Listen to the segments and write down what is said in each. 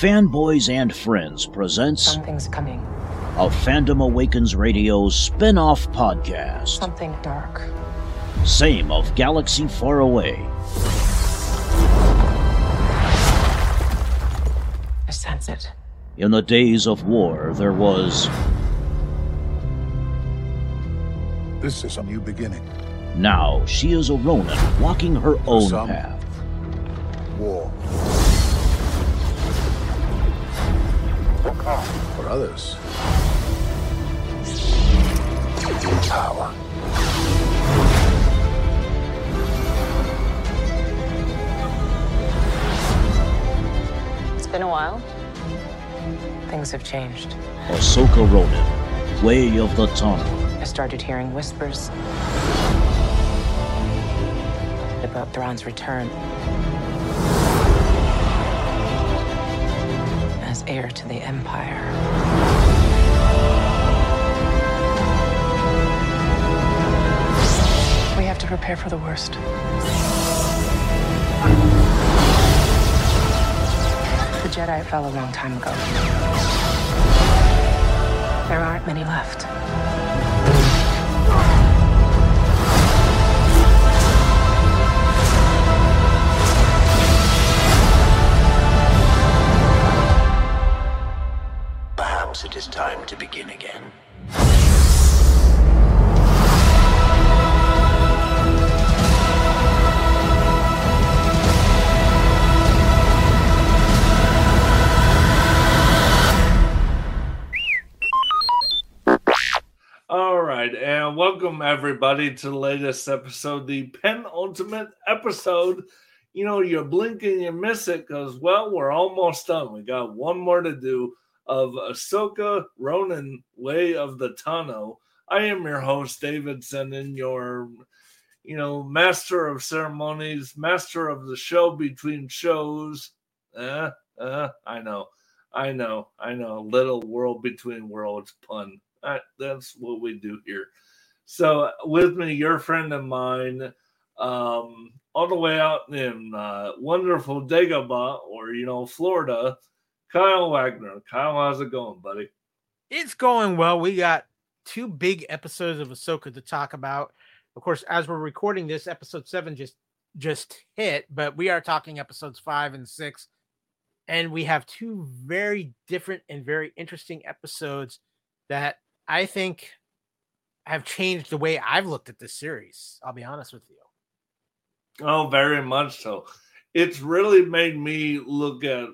Fanboys and Friends presents Something's coming. a Fandom Awakens Radio spin off podcast. Something dark. Same of Galaxy Far Away. I sense it. In the days of war, there was This is a new beginning. now she is a Ronin walking her own some- path. War. For others, power. It's been a while. Things have changed. Ahsoka Ronin, Way of the Tano. I started hearing whispers about Thrawn's return heir to the Empire. We have to prepare for the worst. The Jedi fell a long time ago. There aren't many left. It is time to begin again. All right, and welcome everybody to the latest episode, the penultimate episode. You know, you blink and you miss it because, well, we're almost done. We got one more to do of Ahsoka Ronin Way of the Tano. I am your host, Davidson, and your, you know, master of ceremonies, master of the show between shows. Uh, uh, I know, I know, I know. Little world between worlds pun. That's what we do here. So with me, your friend of mine, um, all the way out in uh, wonderful Dagobah, or you know, Florida, Kyle Wagner. Kyle, how's it going, buddy? It's going well. We got two big episodes of Ahsoka to talk about. Of course, as we're recording this, episode seven just just hit, but we are talking episodes five and six, and we have two very different and very interesting episodes that I think have changed the way I've looked at this series. I'll be honest with you. Oh, very much so. It's really made me look at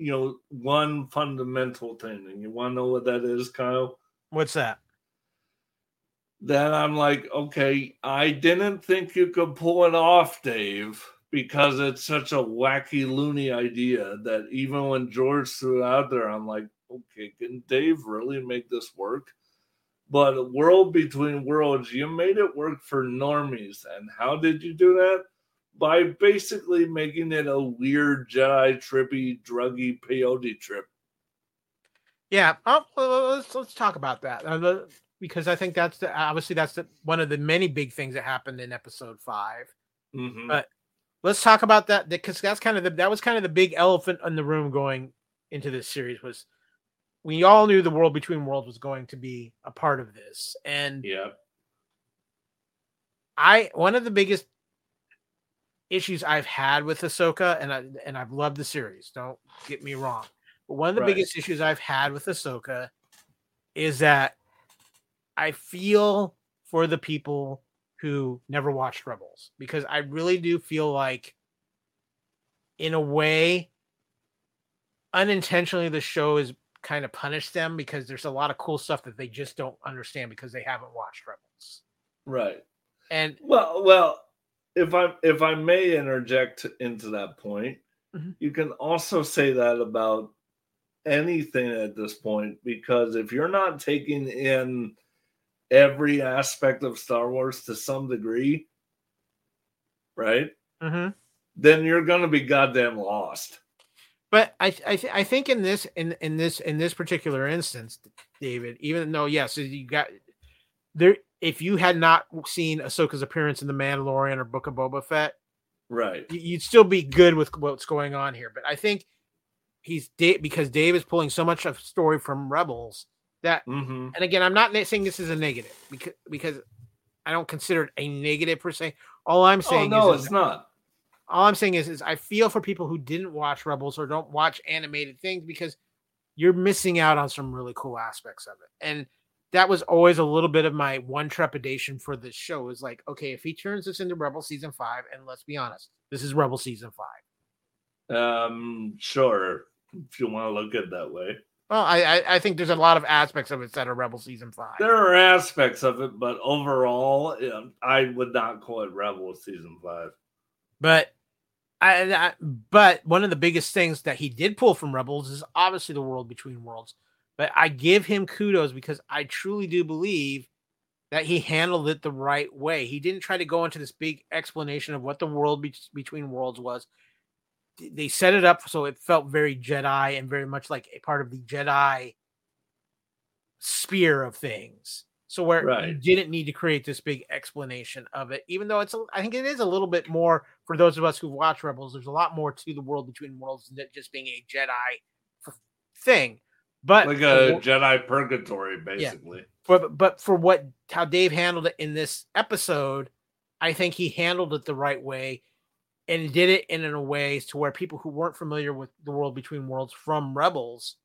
you know one fundamental thing, and you want to know what that is, Kyle? What's that? then I'm like, okay, I didn't think you could pull it off, Dave, because it's such a wacky, loony idea that even when George threw it out there, I'm like, okay, can Dave really make this work? But World Between Worlds, you made it work for normies. And how did you do that? By basically making it a weird Jedi trippy, druggy peyote trip. Yeah, oh, well, let's let's talk about that uh, because I think that's the obviously that's the, one of the many big things that happened in episode five. Mhm. But let's talk about that because that's kind of the that was kind of the big elephant in the room going into this series was we all knew the world between worlds was going to be a part of this and Yeah. I one of the biggest issues I've had with Ahsoka and I and I've loved the series don't get me wrong but one of the Right. biggest issues I've had with Ahsoka is that I feel for the people who never watched Rebels because I really do feel like, in a way, unintentionally, the show is kind of punished them because there's a lot of cool stuff that they just don't understand because they haven't watched Rebels. Right. And Well, well, if I if I may interject into that point, Mhm. you can also say that about anything at this point because if you're not taking in every aspect of Star Wars to some degree, right? Mhm. Then you're going to be goddamn lost. But I I, th- I think in this in in this in this particular instance, David, even though yes, you got there. If you had not seen Ahsoka's appearance in the Mandalorian or Book of Boba Fett, Right. you'd still be good with what's going on here. But I think he's Dave because Dave is pulling so much of story from Rebels that hmm and again, I'm not saying this is a negative because because I don't consider it a negative per se. All I'm Oh saying no, is, it's not. all I'm saying is, is I feel for people who didn't watch Rebels or don't watch animated things because you're missing out on some really cool aspects of it. And that was always a little bit of my one trepidation for this show is like, okay, if he turns this into Rebel season five, and let's be honest, this is Rebel season five. Um, sure, if you want to look at it that way. Well, I, I I think there's a lot of aspects of it that are Rebel season five. There are aspects of it, but overall, I would not call it Rebel season five. But I, I but one of the biggest things that he did pull from Rebels is obviously the world between worlds. But I give him kudos because I truly do believe that he handled it the right way. He didn't try to go into this big explanation of what the world be- between worlds was. They set it up so it felt very Jedi and very much like a part of the Jedi sphere of things. So where you didn't need to create this big explanation of it, even though it's a, I think it is a little bit more for those of us who watch Rebels. There's a lot more to the world between worlds than just being a Jedi thing. But Like a wh- Jedi purgatory, basically. but but for what how Dave handled it in this episode, I think he handled it the right way and did it in a way to where people who weren't familiar with the world between worlds from Rebels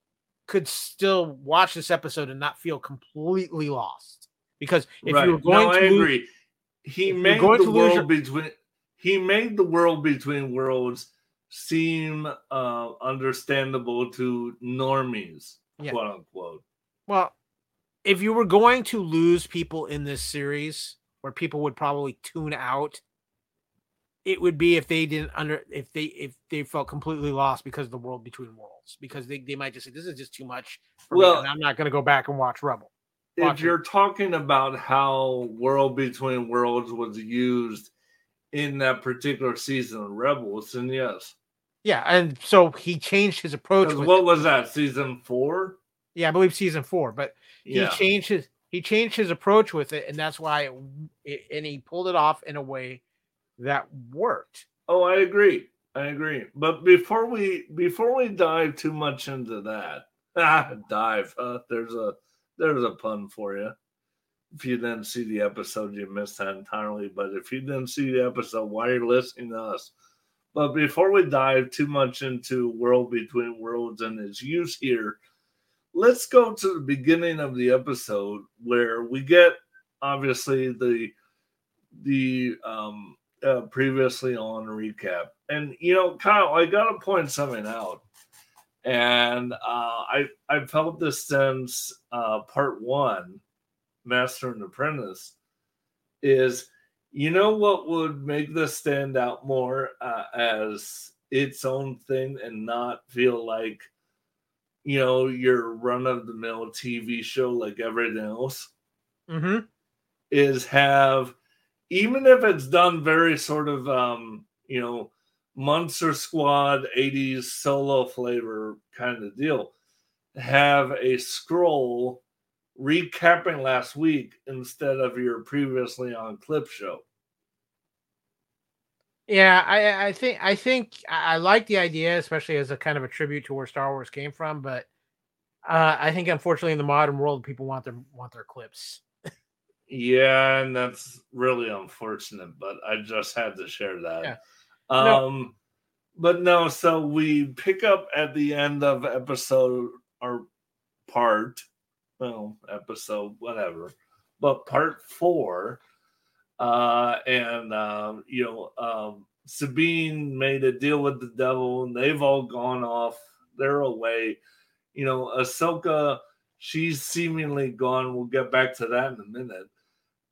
could still watch this episode and not feel completely lost. Because if right. you were going no, to I lose- agree. He made the world your- between he made the world between worlds seem uh understandable to normies, Yeah. quote unquote. Well, if you were going to lose people in this series, where people would probably tune out, it would be if they didn't under if they if they felt completely lost because of the world between worlds, because they, they might just say this is just too much. For Well- me, and I'm not going to go back and watch Rebel. if Watch it. you're talking about how world between worlds was used in that particular season of rebels then yes Yeah, and so he changed his approach. With, what was that season four? Yeah, I believe season four, but yeah. he changed his he changed his approach with it, and that's why it, it, and he pulled it off in a way that worked. oh i agree. I agree. But before we before we dive too much into that ah, dive uh, there's a there's a pun for you. If you didn't see the episode you missed that entirely but if you didn't see the episode why are you listening to us but before we dive too much into world between worlds and its use here let's go to the beginning of the episode where we get obviously the the um uh, previously on recap. And you know kyle i gotta point something out. And uh i i felt this since uh part one master and apprentice is you know what would make this stand out more uh, as its own thing and not feel like you know your run of the mill tv show like everything else Mm-hmm. is have even if it's done very sort of um you know monster squad 80s solo flavor kind of deal have a scroll recapping last week instead of your previously on clip show Yeah, I I think I think I like the idea, especially as a kind of a tribute to where Star Wars came from. But uh, I think unfortunately in the modern world, people want their want their clips. yeah and that's really unfortunate but i just had to share that Yeah. um No. but no so we pick up at the end of episode or part well episode whatever. But part four uh and um you know um sabine made a deal with the devil and they've all gone off. They're away. You know ahsoka she's seemingly gone. We'll get back to that in a minute.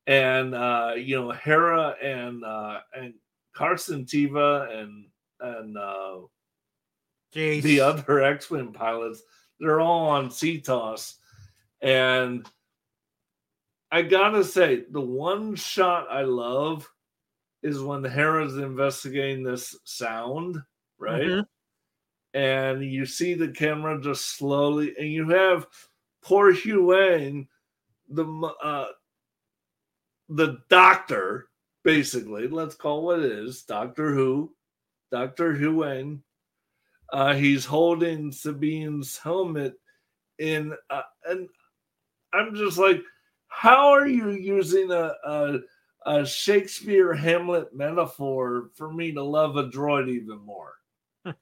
And uh you know hera and uh and carson teva and and uh Jace. the other X-wing pilots, they're all on Seatos, and I gotta say, the one shot I love is when Hera's investigating this sound, right? Mhm. And you see the camera just slowly, and you have poor Huyang, the uh, the doctor, basically. Let's call what it is, Doctor Who, Doctor Huyang uh, he's holding Sabine's helmet in, uh, and I'm just like, how are you using a, a a Shakespeare Hamlet metaphor for me to love a droid even more?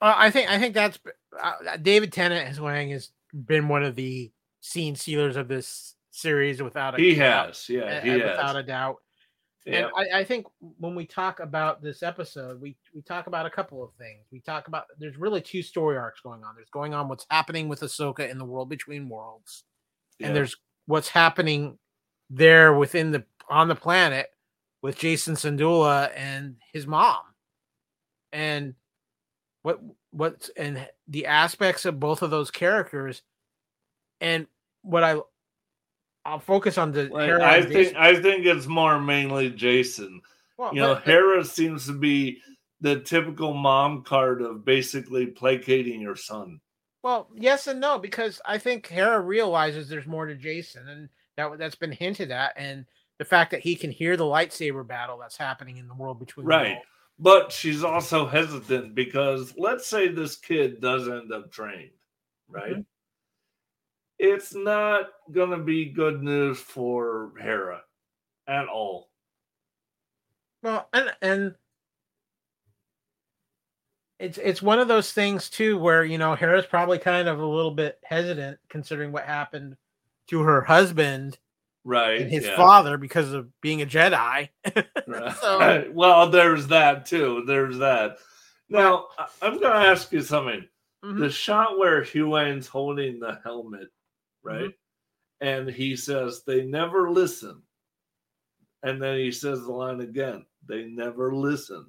Uh, I think I think that's uh, David Tennant has Huyang has been one of the scene sealers of this series without a He doubt, has, yeah, uh, he uh, has. without a doubt. Yeah. And I, I think when we talk about this episode, we we talk about a couple of things. We talk about there's really two story arcs going on. There's going on what's happening with Ahsoka in the world between worlds, Yeah. and there's what's happening there within the on the planet with Jacen Syndulla and his mom, and what what's and the aspects of both of those characters, and what I I'll focus on the Like, I think Jacen- I think it's more mainly Jacen. well, You know, but- Hera seems to be the typical mom card of basically placating your son. Well, yes and no, because I think Hera realizes there's more to Jacen, and that that's been hinted at, and the fact that he can hear the lightsaber battle that's happening in the world between Right. But she's also hesitant because let's say this kid does end up trained, right? Mhm. It's not going to be good news for Hera at all. Well, and and it's it's one of those things too where you know Hera's probably kind of a little bit hesitant considering what happened to her husband Right. and his yeah. father because of being a Jedi. Right. So- well, there's that too. There's that. Now, I'm going to ask you something. Mhm. The shot where Huyang's holding the helmet, right? Mm-hmm. And he says, they never listen. And then he says the line again, they never listen.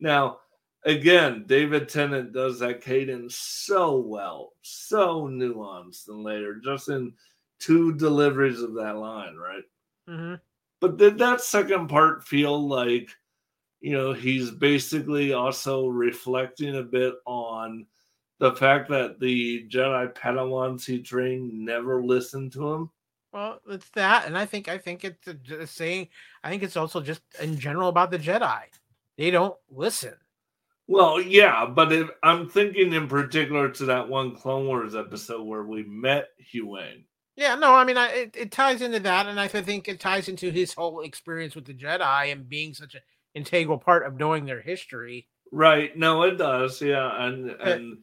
Now, again, David Tennant does that cadence so well, so nuanced and later, just in two deliveries of that line, right? Mhm. But did that second part feel like, you know, he's basically also reflecting a bit on the fact that the Jedi Padawans he trained never listened to him? Well, it's that, and I think I think it's j- saying. I think it's also just in general about the Jedi. They don't listen. Well, yeah, but if, I'm thinking in particular to that one Clone Wars episode where we met Huyang. Yeah, no, I mean, I, it, it ties into that, and I think it ties into his whole experience with the Jedi and being such an integral part of knowing their history. Right. No, it does. Yeah. And, and But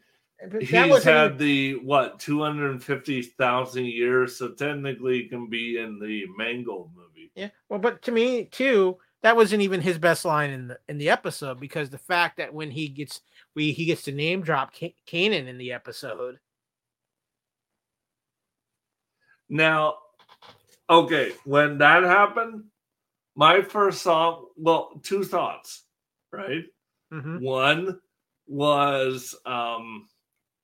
he's had the, what, 250,000 years. So technically he can be in the Mangold movie. Yeah. Well, but to me too, that wasn't even his best line in the in the episode because the fact that when he gets we he gets to name drop Kanan in the episode. Now, okay, when that happened, my first thought, well, two thoughts, right? Mhm. One was, um,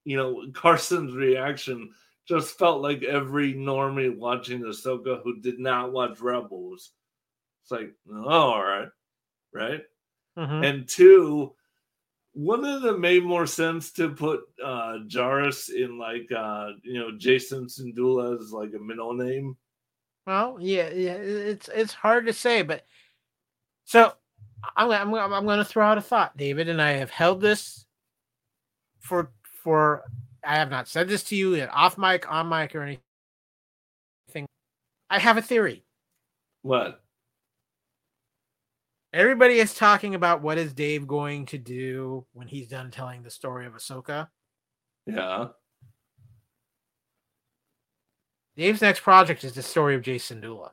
you know, Carson's reaction just felt like every normie watching the Ahsoka who did not watch Rebels. It's like, oh, all right, right? Mhm. And two, wouldn't it have made more sense to put uh Jarrus in like uh you know Jacen Syndulla as like a middle name? Well, yeah, yeah, it's it's hard to say, but so I'm I'm I'm going to throw out a thought, David, and I have held this for for I have not said this to you off mic, on mic, or anything. I have a theory. What? Everybody is talking about what is Dave going to do when he's done telling the story of Ahsoka. Yeah. Dave's next project is the story of Jacen Dula.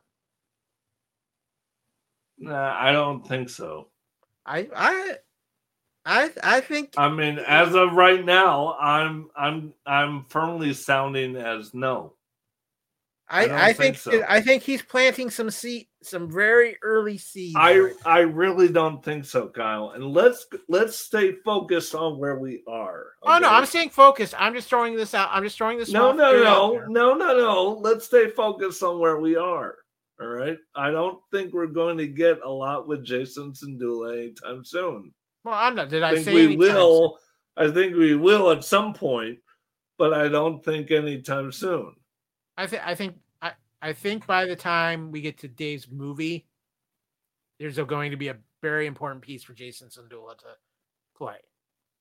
Nah, I don't think so. I I I I think I mean, as of right now, I'm I'm I'm firmly sounding as no. I, I I, think think, so. I think he's planting some seed, some very early seeds. I. I really don't think so, Kyle. And let's let's stay focused on where we are. oh no. I'm staying focused. I'm just throwing this out. I'm just throwing this. No, no, no, no, no, no. Let's stay focused on where we are. All right. I don't think we're going to get a lot with Jacen Syndulla anytime soon. Well, I'm not. Did I I, think say we will. I think we will at some point, but I don't think anytime soon. I think. I think. I. I think by the time we get to Dave's movie, there's a, going to be a very important piece for Jacen Syndulla to play.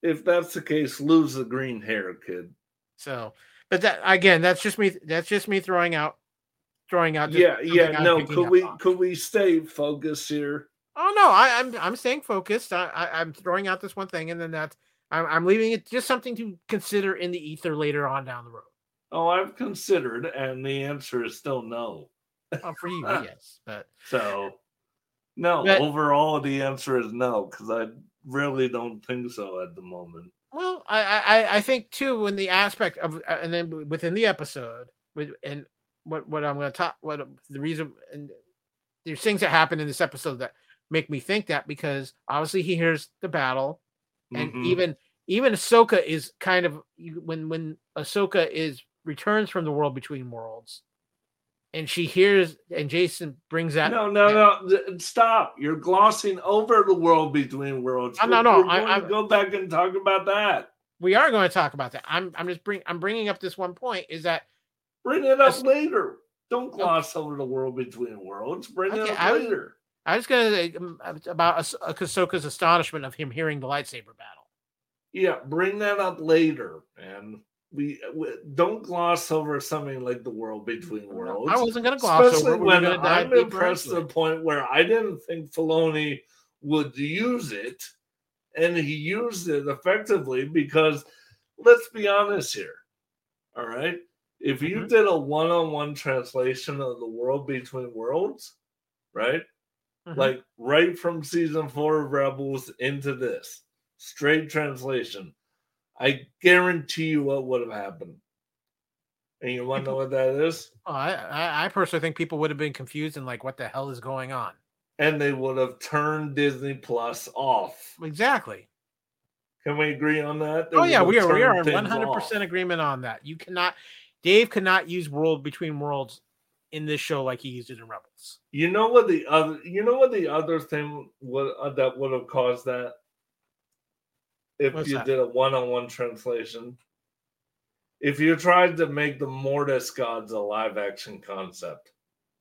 if that's the case, lose the green hair, kid. So, but that again, that's just me. That's just me throwing out, throwing out. Yeah, yeah. No, could we on. could we stay focused here? Oh no, I, I'm I'm staying focused. I, I I'm throwing out this one thing, and then that's I'm I'm leaving it just something to consider in the ether later on down the road. Oh, I've considered, and the answer is still no. Oh, for you, yes, but So, no. But- overall, the answer is no because I really don't think so at the moment. well, I I I think too in the aspect of uh, and then within the episode with and what what I'm going to talk what the reason and there's things that happen in this episode that make me think that because obviously he hears the battle and Mhm. even even Ahsoka is kind of when when Ahsoka is returns from the world between worlds, and she hears and Jacen brings that. no, no, no. Stop! You're glossing over the world between worlds. No, no, we're I- going to go back and talk about that. We are going to talk about that. I'm I'm just bring I'm bringing up this one point is that Bring it up That's- later. Don't gloss over the world between worlds. Bring it Okay, up I later. I was going to say um, about Ahs- Ahsoka's astonishment of him hearing the lightsaber battle. Yeah, bring that up later, man. We, we don't gloss over something like the world between worlds. I wasn't going to gloss Especially over. it. We when gonna I'm impressed to the point where I didn't think Filoni would use it, and he used it effectively because let's be honest here. All right. If you Mhm. did a one on one translation of the world between worlds, right? Mhm. Like right from season four of Rebels into this straight translation, I guarantee you what would have happened. And you want to know what that is? Oh, I, I I personally think people would have been confused and like, what the hell is going on? and they would have turned Disney Plus off. Exactly. Can we agree on that? They Oh yeah, we are we are in one hundred percent agreement on that. You cannot, Dave cannot use world between worlds in this show like he used it in Rebels. You know what the other? You know what the other thing would uh, that would have caused that? If What's you that? did a one-on-one translation, if you tried to make the Mortis gods a live-action concept,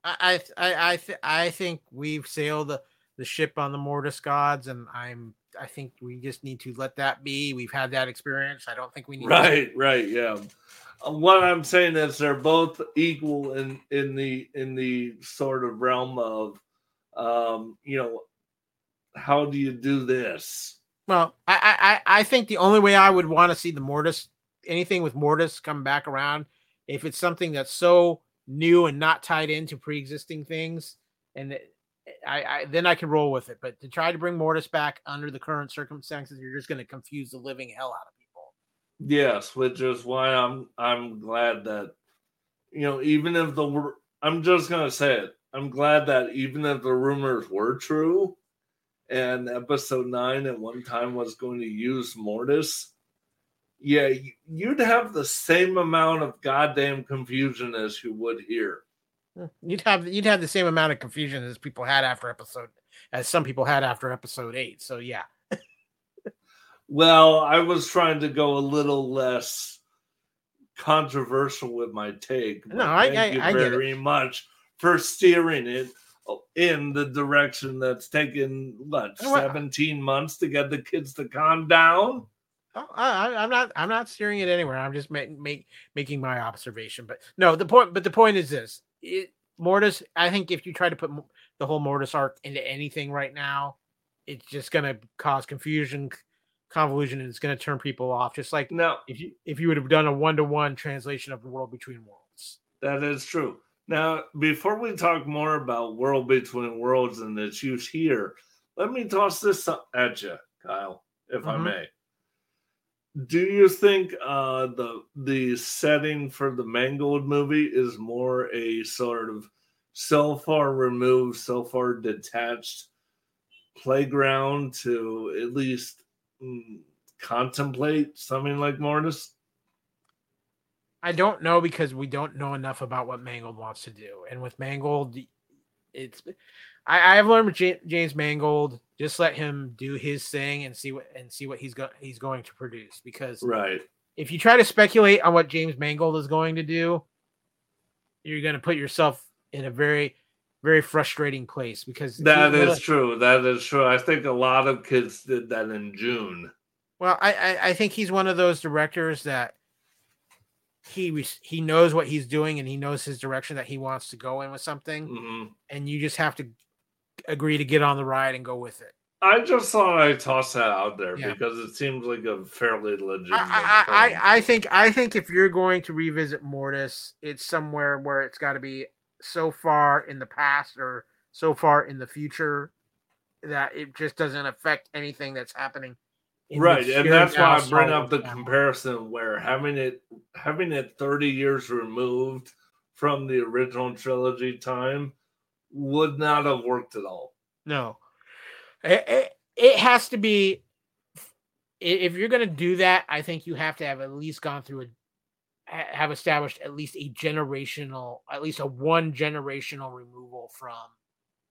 I I I I, th- I think we've sailed the, the ship on the Mortis gods, and I'm I think we just need to let that be. We've had that experience. I don't think we need to- right? Right? Yeah. What I'm saying is they're both equal in in the in the sort of realm of, um, you know, how do you do this? Well, I, I I think the only way I would want to see the Mortis anything with Mortis come back around if it's something that's so new and not tied into pre-existing things, and I, I then I can roll with it. But to try to bring Mortis back under the current circumstances, you're just going to confuse the living hell out of. Yes, which is why I'm I'm glad that you know even if the I'm just gonna say it. I'm glad that even if the rumors were true, and episode nine at one time was going to use Mortis, yeah, you'd have the same amount of goddamn confusion as you would here. You'd have you'd have the same amount of confusion as people had after episode as some people had after episode eight. So yeah, Well, I was trying to go a little less controversial with my take. No, I- thank I- you I very much for steering it in the direction that's taken what 17 months to get the kids to calm down. Oh, I, I- I'm not. I'm not steering it anywhere. I'm just make, make, making my observation. But no, the point. But the point is this: it, Mortis. I think if you try to put the whole Mortis arc into anything right now, it's just going to cause confusion, convolution, and it's going to turn people off. Just like Now, if you if you would have done a one to one translation of the world between worlds. that is true. Now, before we talk more about World Between Worlds and its use here, let me toss this at you, Kyle, if I Mhm. may. Do you think uh, the the setting for the Mangold movie is more a sort of so far removed, so far detached playground to at least contemplate something like Mortis? I don't know because we don't know enough about what Mangold wants to do. And with Mangold, it's I, I've learned with Ja- James Mangold, just let him do his thing and see what and see what he's go, he's going to produce. Because Right. if you try to speculate on what James Mangold is going to do, you're going to put yourself in a very very frustrating place because That is true. That is true. I think a lot of kids did that in June. Well, I, I I think he's one of those directors that he he knows what he's doing and he knows his direction that he wants to go in with something, Mhm. and you just have to agree to get on the ride and go with it. I just thought I'd toss that out there Yeah. because it seems like a fairly legitimate. I, I. I, I think I think if you're going to revisit Mortis, it's somewhere where it's got to be so far in the past or so far in the future that it just doesn't affect anything that's happening. right, and that's why I bring up the comparison where having it having it 30 years removed from the original trilogy time would not have worked at all. No, it, it, it has to be. If you're going to do that, I think you have to have at least gone through a have established at least a generational, at least a one generational removal from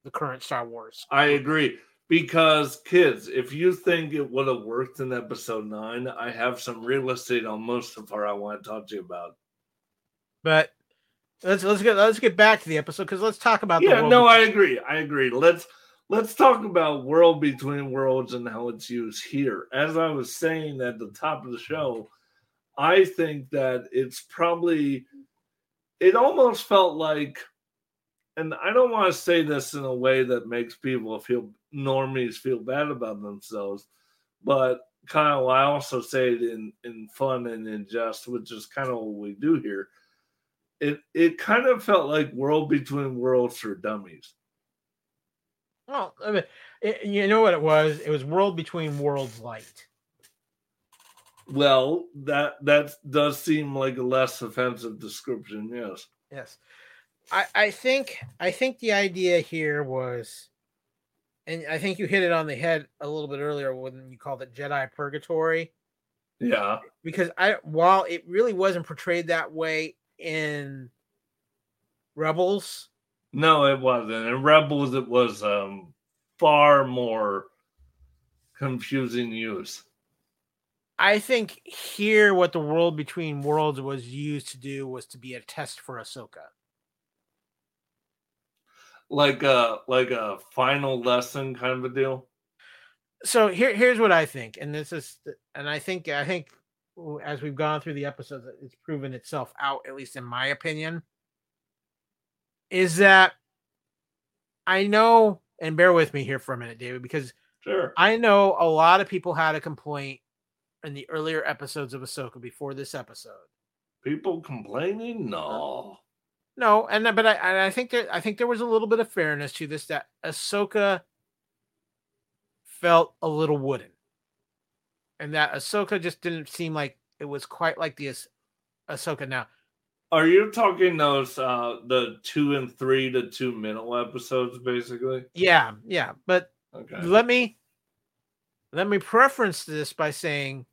the current Star Wars. I agree. Because kids, if you think it would have worked in episode nine, I have some real estate on Mustafar I want to talk to you about. But let's let's get let's get back to the episode because let's talk about the Yeah, no, between- I agree. I agree. Let's let's talk about world between worlds and how it's used here. As I was saying at the top of the show, I think that it's probably it almost felt like and I don't want to say this in a way that makes people feel normies feel bad about themselves, but Kyle, I also say it in in fun and in jest, which is kind of what we do here. It it kind of felt like World Between Worlds for dummies. Well, I mean, it, you know what it was? It was World Between Worlds Light. Well, that that does seem like a less offensive description. Yes. Yes. I, I think I think the idea here was and I think you hit it on the head a little bit earlier when you called it Jedi Purgatory. Yeah. Because I while it really wasn't portrayed that way in Rebels, No, it wasn't. In Rebels, it was um far more confusing use. I think here what the world between worlds was used to do was to be a test for Ahsoka. Like a like a final lesson kind of a deal. so here here's what I think, and this is and I think I think as we've gone through the episodes, it's proven itself out, at least in my opinion, is that I know, and bear with me here for a minute, David, because Sure. I know a lot of people had a complaint in the earlier episodes of Ahsoka before this episode. People complaining? No. No, and but I and I think that I think there was a little bit of fairness to this that Ahsoka felt a little wooden, and that Ahsoka just didn't seem like it was quite like the Ah- Ahsoka now. Are you talking those uh the two and three to two middle episodes basically? Yeah, yeah, but Okay. let me let me preference this by saying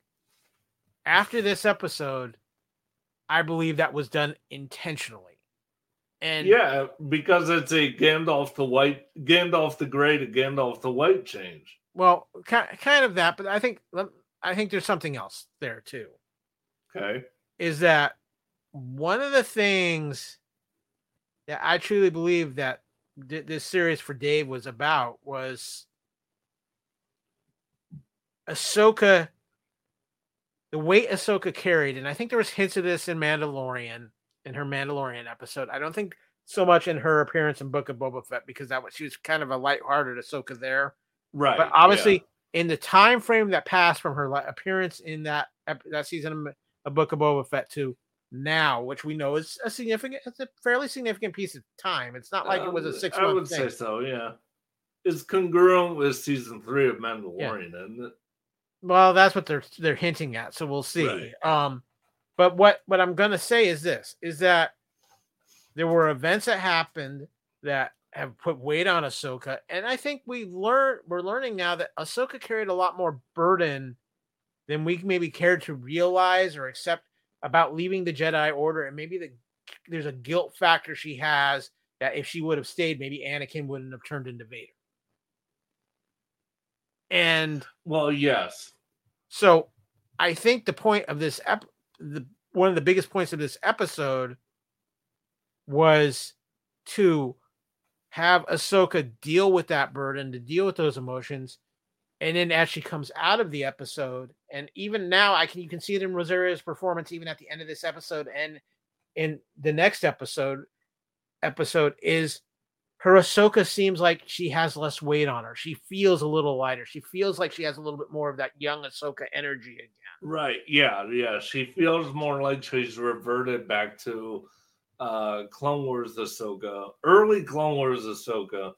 after this episode, I believe that was done intentionally. And Yeah, because it's a Gandalf the White, Gandalf the Gray to Gandalf the White change. well, ki- kind of that, but I think I think there's something else there too. Okay. is that one of the things that I truly believe that th- this series for Dave was about was Ahsoka, the weight Ahsoka carried, and I think there was hints of this in Mandalorian, in her Mandalorian episode. I don't think so much in her appearance in Book of Boba Fett because that was she was kind of a lighthearted Ahsoka there Right. but obviously in the time frame that passed from her appearance in that that season of, Book of Boba Fett to now, which we know is a significant, it's a fairly significant piece of time. It's not like it was a Um, six I would thing. say so. Yeah. It's congruent with season three of Mandalorian, isn't it? Well, that's what they're they're hinting at, so we'll see. Right. Um, but what what I'm gonna say is this: is that there were events that happened that have put weight on Ahsoka, and I think we learn we're learning now that Ahsoka carried a lot more burden than we maybe cared to realize or accept about leaving the Jedi Order, and maybe the there's a guilt factor she has that if she would have stayed, maybe Anakin wouldn't have turned into Vader. And Well, yes. so I think the point of this ep- the one of the biggest points of this episode was to have Ahsoka deal with that burden, to deal with those emotions, and then as she comes out of the episode, and even now, I can you can see it in Rosario's performance, even at the end of this episode and in the next episode. Episode is her Ahsoka seems like she has less weight on her. She feels a little lighter. She feels like she has a little bit more of that young Ahsoka energy again. Right. Yeah. Yeah. She feels more like she's reverted back to uh Clone Wars Ahsoka, early Clone Wars Ahsoka,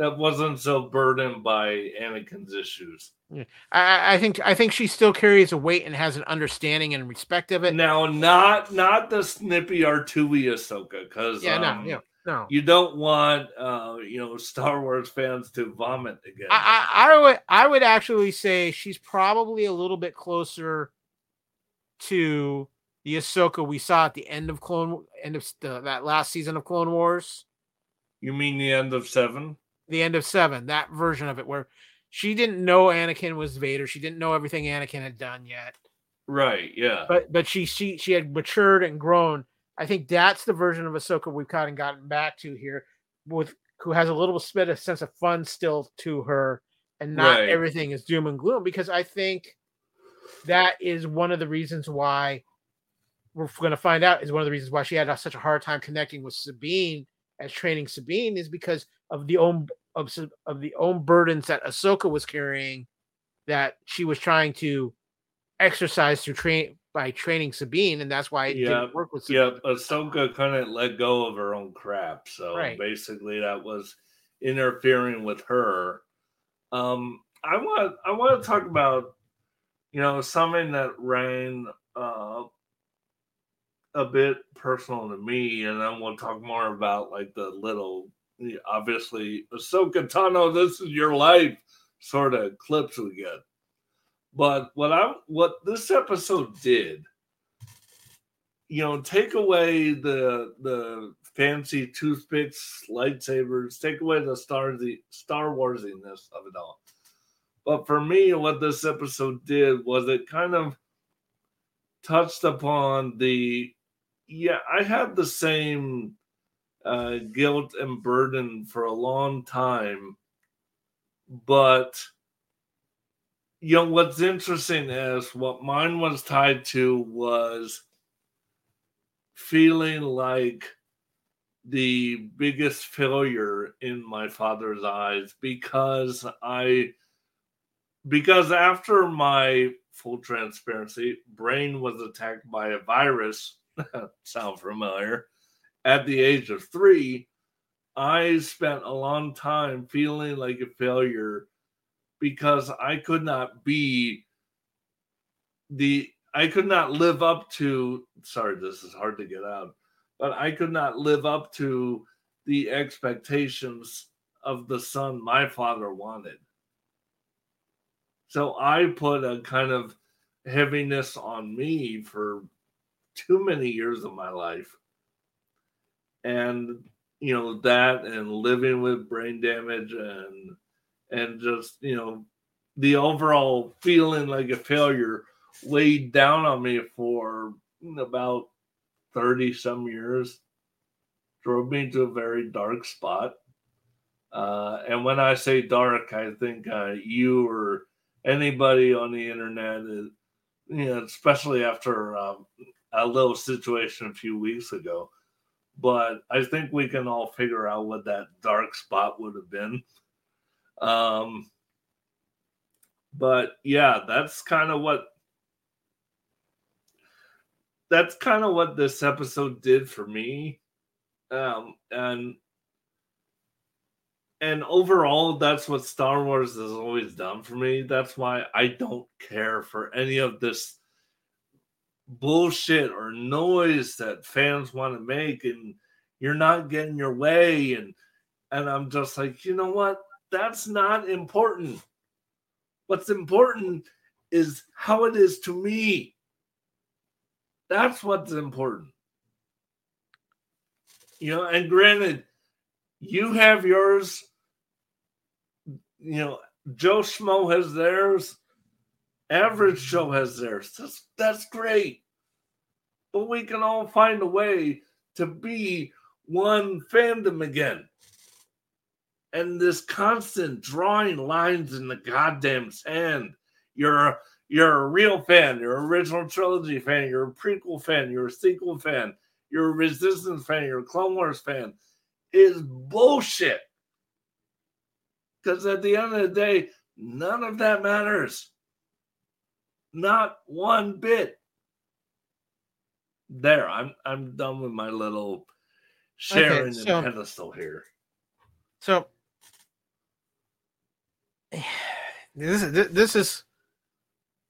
that wasn't so burdened by Anakin's issues. Yeah. I, I think I think she still carries a weight and has an understanding and respect of it. Now, not not the snippy R2 Ahsoka, because yeah, um, no, yeah, no. you don't want uh you know Star Wars fans to vomit again. I, I, I would I would actually say she's probably a little bit closer to the Ahsoka we saw at the end of Clone end of the, that last season of Clone Wars, you mean the end of seven? the end of seven, that version of it where she didn't know Anakin was Vader. She didn't know everything Anakin had done yet. Right. Yeah. But but she she she had matured and grown. I think that's the version of Ahsoka we've kind of gotten back to here, with who has a little bit of sense of fun still to her, and not Right. everything is doom and gloom. Because I think that is one of the reasons why we're going to find out is one of the reasons why she had such a hard time connecting with Sabine as training Sabine is because of the own of of the own burdens that Ahsoka was carrying that she was trying to exercise through train by training Sabine, and that's why it Yep, didn't work with Sabine. Yep, Ahsoka couldn't let go of her own crap, so Right. basically that was interfering with her. Um, I want I want to talk about you know something that ran uh, a bit personal to me, and then we'll talk more about like the little obviously Ahsoka Tano, this is your life sort of clips we get. But what I what this episode did you know, take away the the fancy toothpicks, lightsabers, take away the Star the Star Warsiness of it all. But for me, what this episode did was it kind of touched upon the yeah, I had the same uh, guilt and burden for a long time, but you know what's interesting is what mine was tied to was feeling like the biggest failure in my father's eyes because I because after my full transparency brain was attacked by a virus. Sound familiar? At the age of 3 I spent a long time feeling like a failure because I could not be the I could not live up to sorry this is hard to get out but I could not live up to the expectations of the son my father wanted. So I put a kind of heaviness on me for too many years of my life. And you know that and living with brain damage and and just you know the overall feeling like a failure weighed down on me for about 30 some years drove me to a very dark spot. Uh, and when i say dark i think uh, you or anybody on the internet is, you know especially after um, a little situation a few weeks ago. But i think we can all figure out what that dark spot would have been um but yeah that's kind of what that's kind of what this episode did for me. Um and and overall that's what star wars has always done for me. That's why i don't care for any of this bullshit or noise that fans want to make and you're not getting your way and and i'm just like you know what that's not important. What's important is how it is to me. That's what's important. You know and granted you have yours you know joe schmo has theirs average joe has theirs. That's that's great. But we can all find a way to be one fandom again and this constant drawing lines in the goddamn sand. You're you're a real fan. You're a original trilogy fan. You're a prequel fan. You're a sequel fan. You're a Resistance fan. You're a Clone Wars fan. Is bullshit. Because at the end of the day, none of that matters. Not one bit. There, I'm I'm done with my little sharing so- and pedestal here. So this is this is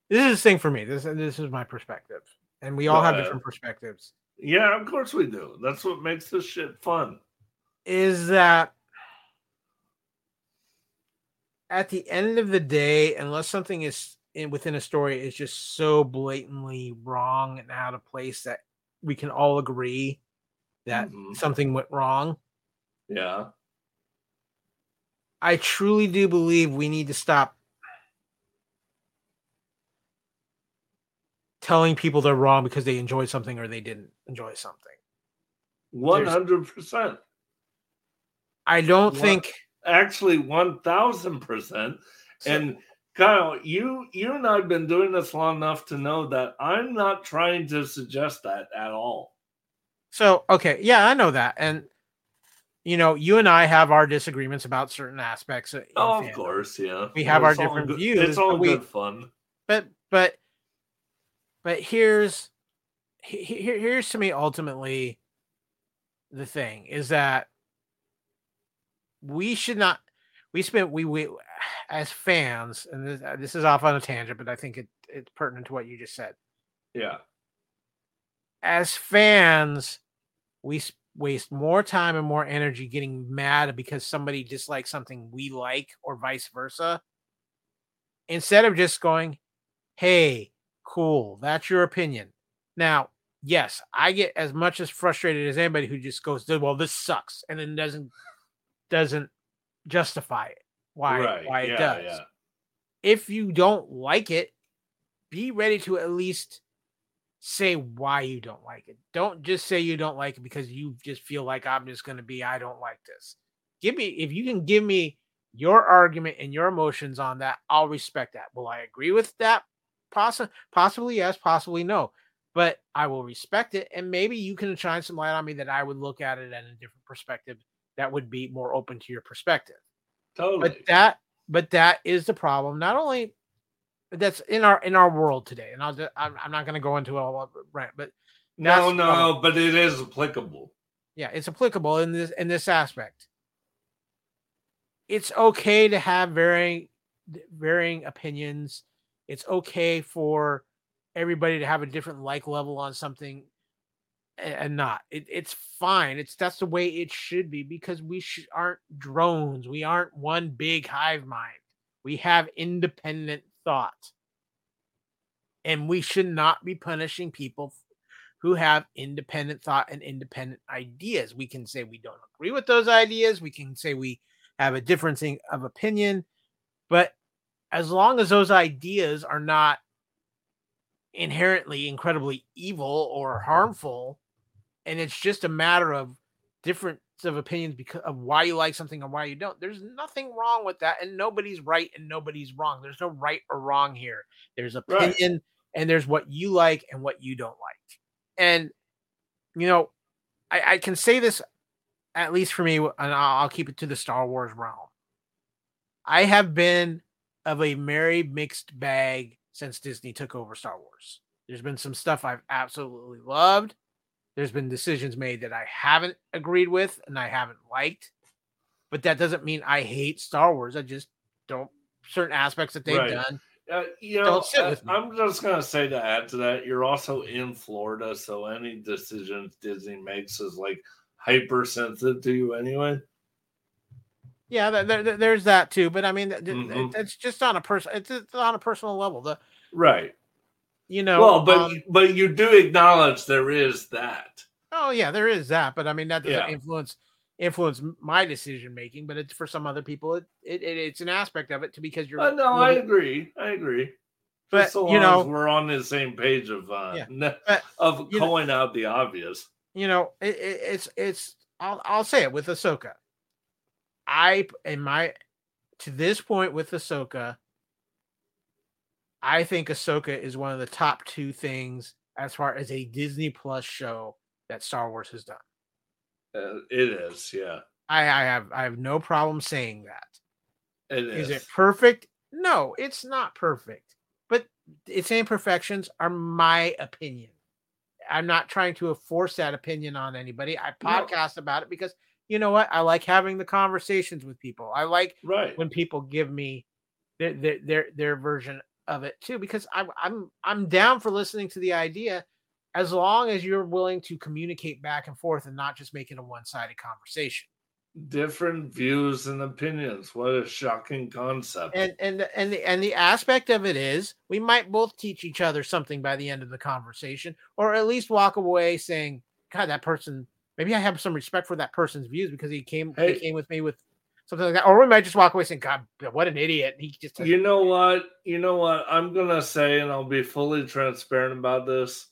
this is the thing for me. This this is my perspective, and we all have ahead. different perspectives. Yeah, of course we do. That's what makes this shit fun. Is that at the end of the day, unless something is in, within a story is just so blatantly wrong and out of place that we can all agree that Mhm. something went wrong, Yeah. I truly do believe we need to stop telling people they're wrong because they enjoyed something or they didn't enjoy something. One hundred percent. I don't What? think Actually one thousand percent. And Kyle, you you and I've been doing this long enough to know that I'm not trying to suggest that at all. so. Okay, yeah, I know that, and you know, you and I have our disagreements about certain aspects. in Oh, of course, yeah. We have our different good- views, It's all but we- good fun. but but but here's he- he- here, here's to me ultimately the thing is that we should not we spent we we as fans and this, uh, this is off on a tangent but i think it, it's pertinent to what you just said Yeah. as fans we waste more time and more energy getting mad because somebody dislikes something we like or vice versa instead of just going hey cool that's your opinion now yes i get as much as frustrated as anybody who just goes well this sucks and then doesn't doesn't justify it why right. why yeah, it does Yeah. if you don't like it, be ready to at least say why you don't like it. Don't just say you don't like it because you just feel like I'm just going to be I don't like this. Give me if you can give me your argument and your emotions on that, I'll respect that. Will I agree with that? Poss- possibly yes, possibly no. But I will respect it and maybe you can shine some light on me that I would look at it at a different perspective that would be more open to your perspective Totally. but that but that is the problem not only that's in our in our world today and i'll just, I'm, I'm not going to go into it rant but no, no, but it is applicable. yeah it's applicable in this in this aspect. It's okay to have varying varying opinions. It's okay for everybody to have a different like level on something and not. It, it's fine. It's that's the way it should be because we sh- aren't drones. We aren't one big hive mind. We have independent thought. And we should not be punishing people who have independent thought and independent ideas. We can say we don't agree with those ideas. We can say we have a difference of opinion. But as long as those ideas are not inherently incredibly evil or harmful and it's just a matter of difference of opinions because of why you like something and why you don't. There's nothing wrong with that and nobody's right and nobody's wrong. There's no right or wrong here. There's Right. opinion and there's what you like and what you don't like. And you know i, I can say this at least for me and I'll, I'll keep it to the star wars realm. I have been of a merry mixed bag since disney took over star wars. There's been some stuff i've absolutely loved there's been decisions made that I haven't agreed with and I haven't liked, but that doesn't mean I hate Star Wars. I just don't certain aspects that they've Right. done. Uh, you know, Don't I- with me. I'm just gonna say to add to that, you're also in Florida, so any decisions Disney makes is like hypersensitive to you anyway. Yeah, there, there- there's that too. But I mean, Mhm. it's just on a person. It's, it's on a personal level. The Right. You know, well, but um, but you do acknowledge there is that. oh yeah, there is that. But I mean, that doesn't Yeah. influence influence my decision making. But it's for some other people. It, it, it it's an aspect of it to because you're. Uh, no, I agree. I agree. But, Just so you long know- as we're on the same page of uh Yeah, ne- but, of you know- out the obvious. you know, it, it, it's it's I'll I'll say it with Ahsoka. I in my to this point with Ahsoka, I think Ahsoka is one of the top two things as far as a Disney Plus show that Star Wars has done. Uh, it is, yeah. I, I have I have no problem saying that. It is. Is it perfect? No, it's not perfect. But its imperfections are my opinion. I'm not trying to force that opinion on anybody. I No. podcast about it because you know what? I like having the conversations with people. I like right? when people give me their their their, their version of it too because I'm I'm I'm down for listening to the idea as long as you're willing to communicate back and forth and not just make it a one-sided conversation. Different views and opinions. What a shocking concept. And and and the and the aspect of it is we might both teach each other something by the end of the conversation or at least walk away saying god that person maybe I have some respect for that person's views because he came Hey. he came with me with something like that or we might just walk away saying god what an idiot he just you know what? You know what? I'm gonna say, and I'll be fully transparent about this.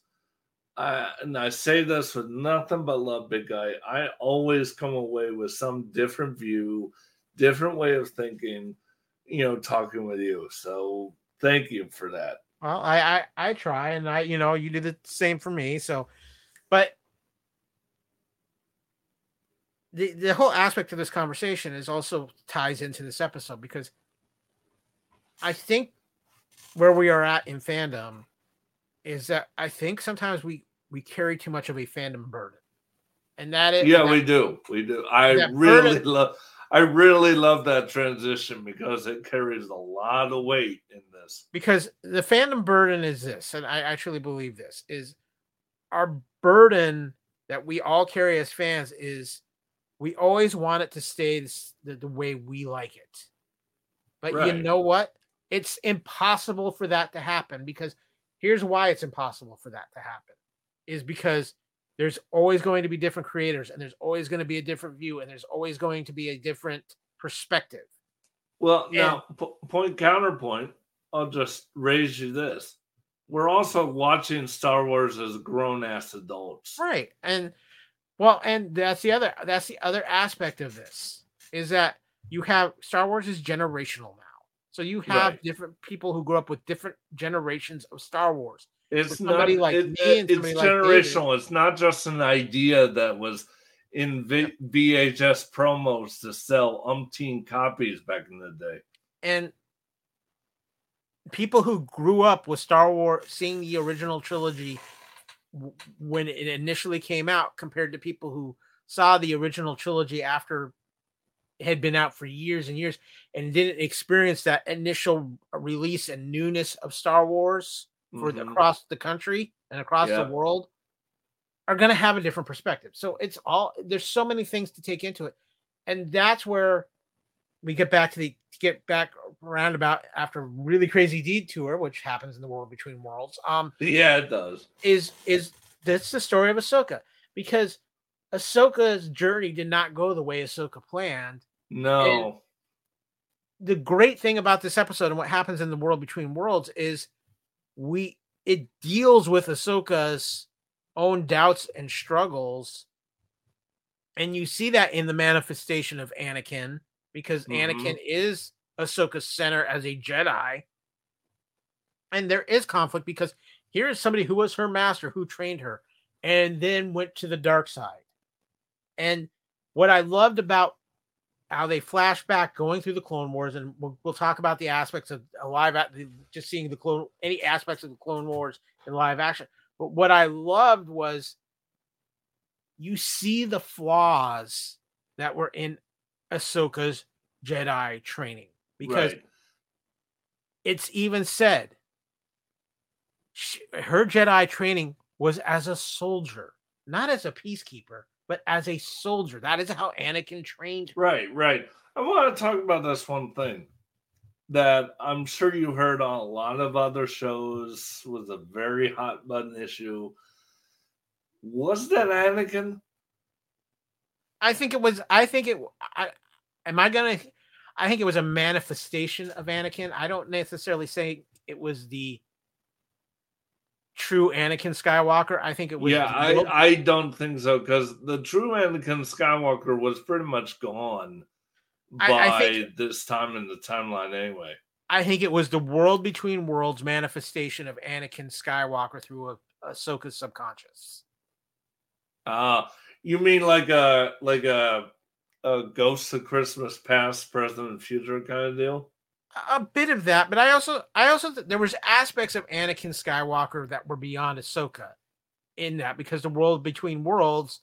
I, and I say this with nothing but love, big guy. I always come away with some different view, different way of thinking. You know, talking with you. So thank you for that. Well, I, I I try, and I you know you do the same for me. So, but the the whole aspect of this conversation is also ties into this episode because I think where we are at in fandom is that I think sometimes we we carry too much of a fandom burden, and that is Yeah, that- we do. We do. I really burden- love. I really love that transition because it carries a lot of weight in this. because the fandom burden is this, and I actually believe this is our burden that we all carry as fans is we always want it to stay the, the way we like it. But you know what? It's impossible for that to happen because here's why it's impossible for that to happen is because there's always going to be different creators and there's always going to be a different view and there's always going to be a different perspective. Well, Yeah. now po- point counterpoint. I'll just raise you this: we're also watching Star Wars as grown ass adults. right and well and that's the other that's the other aspect of this is that you have star wars is generational now so you have Right. different people who grew up with different generations of star wars It's not. like it- me it- and it's like David. generational. it's not just an idea that was in v- VHS promos to sell umpteen copies back in the day. and people who grew up with star wars seeing the original trilogy when it initially came out compared to people who saw the original trilogy after it had been out for years and years and didn't experience that initial release and newness of Star Wars for Mhm. across the country and across Yeah. the world are going to have a different perspective. So it's all there's so many things to take into it. And that's where we get back to the to get back roundabout after a really crazy deed tour, which happens in the world between worlds. Um, Yeah, it does. is is that's the story of Ahsoka because Ahsoka's journey did not go the way Ahsoka planned. No. The great thing about this episode and what happens in the world between worlds is we it deals with Ahsoka's own doubts and struggles. And you see that in the manifestation of Anakin because Mhm. Anakin is Ahsoka's center as a Jedi. And there is conflict because here is somebody who was her master, who trained her, and then went to the dark side. And what I loved about how they flash back going through the Clone Wars, and we'll, we'll talk about the aspects of live, just seeing the clone, any aspects of the Clone Wars in live action. But what I loved was you see the flaws that were in Ahsoka's Jedi training because right. it's even said sh her Jedi training was as a soldier, not as a peacekeeper, but as a soldier. That is how Anakin trained. her. Right, right. I want to talk about this one thing that I'm sure you heard on a lot of other shows was a very hot button issue. Was that Anakin? I think it was. I think it. I am I gonna. I think it was a manifestation of Anakin. I don't necessarily say it was the true Anakin Skywalker. I think it was. Yeah, I, I don't think so because the true Anakin Skywalker was pretty much gone by I- I think- this time in the timeline anyway. I think it was the world between worlds manifestation of Anakin Skywalker through a Ahsoka's subconscious. Uh you mean like a like a a ghost of Christmas past, present, and future kind of deal? a bit of that, but I also I also th- there was aspects of Anakin Skywalker that were beyond Ahsoka in that because the world between worlds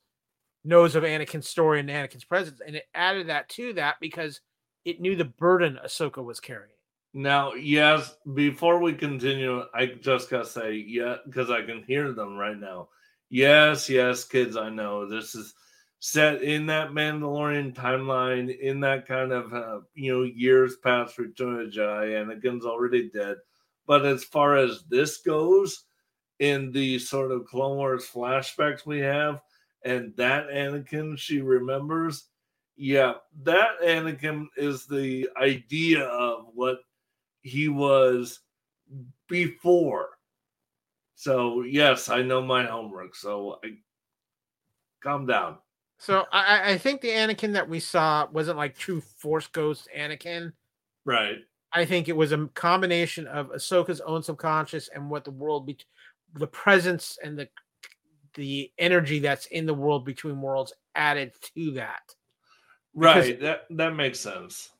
knows of Anakin's story and Anakin's presence, and it added that to that because it knew the burden Ahsoka was carrying. Now, yes, before we continue, I just gotta say, yeah, because I can hear them right now. Yes, yes, kids, I know this is set in that Mandalorian timeline, in that kind of, uh, you know, years past Return of Jedi. Anakin's already dead. But as far as this goes, in the sort of Clone Wars flashbacks we have, and that Anakin she remembers, yeah, that Anakin is the idea of what he was before. So yes, I know my homework. So I calm down. So I, I- think the Anakin that we saw wasn't like true Force Ghost Anakin. Right. I think it was a combination of Ahsoka's own subconscious and what the world, be- the presence and the the energy that's in the world between worlds added to that. Right. that that makes sense.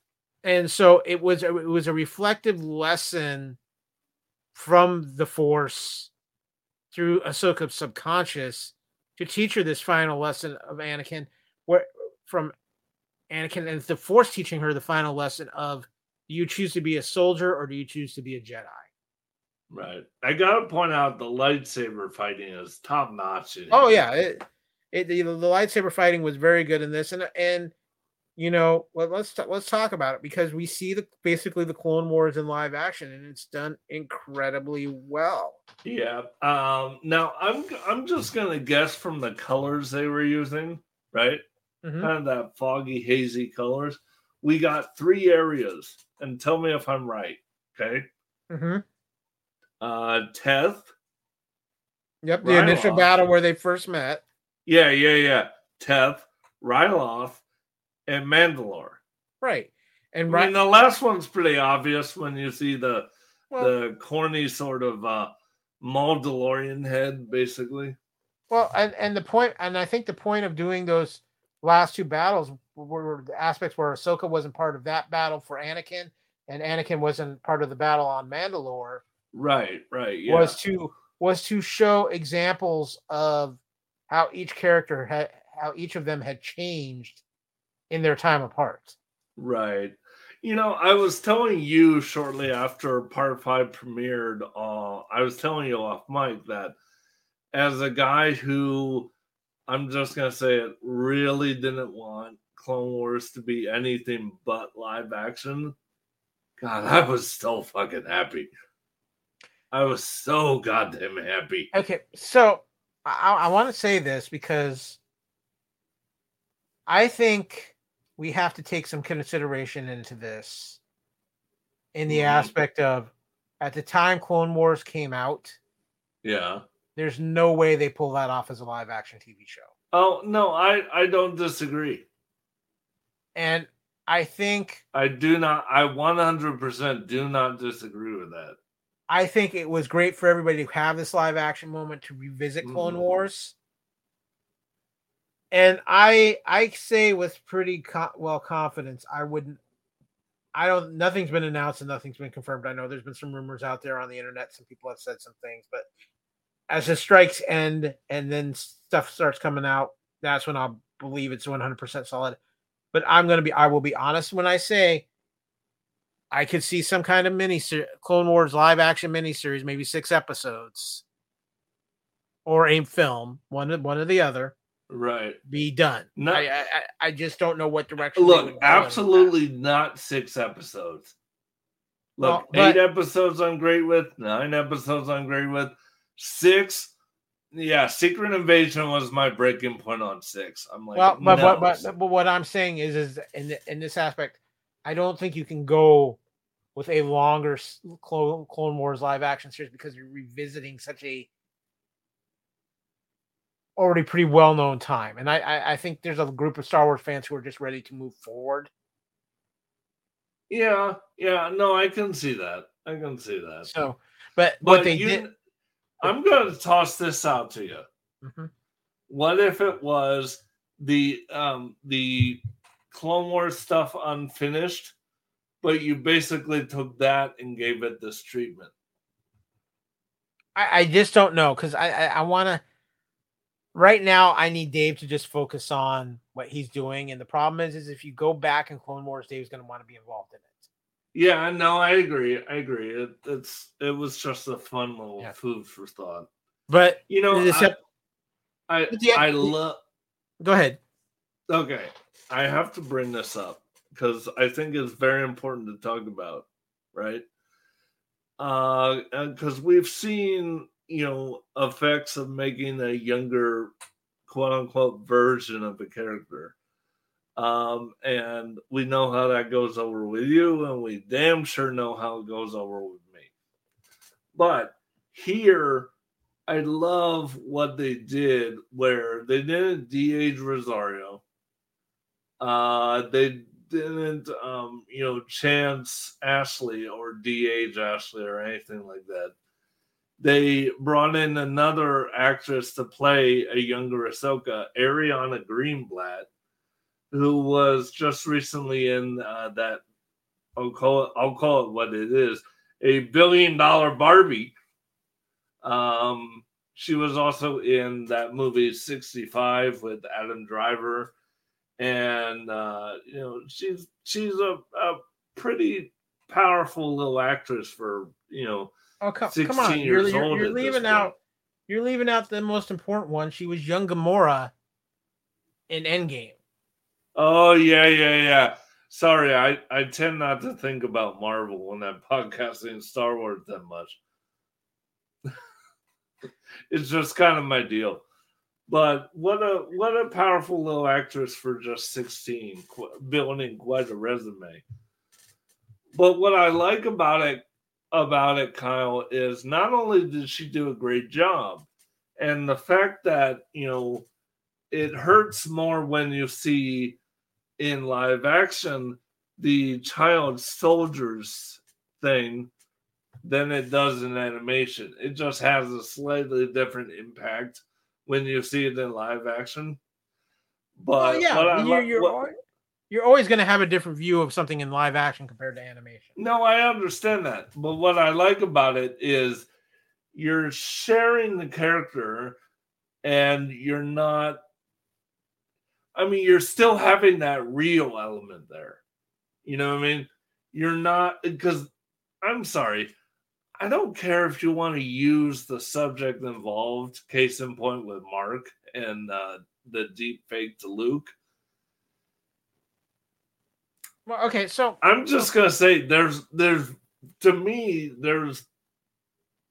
And so it was a, it was a reflective lesson from the Force through Ahsoka's subconscious to teach her this final lesson of Anakin, where from Anakin and the Force teaching her the final lesson of do you choose to be a soldier or do you choose to be a Jedi? Right. I gotta point out the lightsaber fighting is top notch. Oh yeah, it, it the, the lightsaber fighting was very good in this, and and you know well, let's ta- let's talk about it because we see the basically the Clone Wars in live action, and it's done incredibly well. Yeah. Um. Now I'm I'm just gonna guess from the colors they were using. Right. Mhm. Kind of that foggy, hazy colors. We got three areas, and tell me if I'm right. Okay. Mm-hmm. Uh, Teth. Yep, the initial battle where they first met. Yeah, yeah, yeah. Teth, Ryloth, and Mandalore. Right, and I mean, the last one's pretty obvious when you see the well, the corny sort of uh Mandalorian head, basically. well, and and the point, and I think the point of doing those last two battles were, were the aspects where Ahsoka wasn't part of that battle for Anakin, and Anakin wasn't part of the battle on Mandalore. Right, right. Yeah. was to was to show examples of how each character had how each of them had changed in their time apart. Right. You know, I was telling you shortly after Part 5 premiered, uh, I was telling you off mic that as a guy who, I'm just going to say it, really didn't want Clone Wars to be anything but live action, God, I was so fucking happy. I was so goddamn happy. Okay, so I, I want to say this because I think we have to take some consideration into this in the Mhm. aspect of at the time Clone Wars came out, Yeah. there's no way they pull that off as a live action TV show. Oh, no, I, I don't disagree. And I think I do not, I 100% do not disagree with that. I think it was great for everybody to have this live action moment to revisit Clone Mhm. Wars. And I I say with pretty co- well confidence I wouldn't I don't nothing's been announced and nothing's been confirmed. I know there's been some rumors out there on the internet some people have said some things but as the strikes end and then stuff starts coming out that's when I'll believe it's 100% solid. But I'm going to be I will be honest when I say I could see some kind of mini Clone Wars live action miniseries, maybe six episodes, or a film, one one or the other, Right. be done. No- I, I I- just don't know what direction. Look, go in with absolutely not six episodes. Look, Well, eight but- episodes I'm great with, nine episodes I'm great with, six. Yeah, Secret Invasion was my breaking point on six. I'm like, Well, but, no. but but but what I'm saying is is in th- in this aspect, I don't think you can go with a longer Clone Wars live action series because you're revisiting such a already pretty well known time. And I, I I think there's a group of Star Wars fans who are just ready to move forward. Yeah, yeah, no, I can see that. I can see that. So, but But what they you, did. I'm going to toss this out to you. Mhm. What if it was the um the Clone Wars stuff unfinished, but you basically took that and gave it this treatment? I, I just don't know because I I, I want to. Right now, I need Dave to just focus on what he's doing, and the problem is, is if you go back in Clone Wars, Dave's going to want to be involved in it. Yeah, no, I agree. I agree. It, it's it was just a fun little Yeah. food for thought. But You know, I I, But I love. go ahead. Okay, I have to bring this up because I think it's very important to talk about, right? Uh, because we've seen you know effects of making a younger, quote unquote, version of a character, um, and we know how that goes over with you, and we damn sure know how it goes over with me. But here, I love what they did where they didn't de-age Rosario. Uh, they didn't, um, you know, chance Ashley or de-age Ashley or anything like that. They brought in another actress to play a younger Ahsoka, Ariana Greenblatt, who was just recently in uh, that. I'll call it. I'll call it what it is: a billion-dollar Barbie. Um, she was also in that movie 65 with Adam Driver. And uh, you know, she's she's a, a pretty powerful little actress for you know Oh come, 16 come on! You're, you're, you're leaving point. out. You're leaving out the most important one. She was young Gamora in Endgame. Oh yeah, yeah, yeah. Sorry, I I tend not to think about Marvel when I'm podcasting Star Wars that much. it's just kind of my deal. But what a what a powerful little actress for just 16, qu- building quite a resume. But what I like about it about it, Kyle, is not only did she do a great job, and the fact that you know it hurts more when you see in live action the child soldiers thing than it does in animation. It just has a slightly different impact when you see it in live action. But oh yeah, what I you're, you're, what- you're always going to have a different view of something in live action compared to animation. No, I understand that. But what I like about it is you're sharing the character and you're not I mean, you're still having that real element there. You know what I mean? You're not because I'm sorry. I don't care if you want to use the subject involved, case in point with Mark and uh, the deep fake to Luke. Well, okay, so I'm just gonna say there's there's to me there's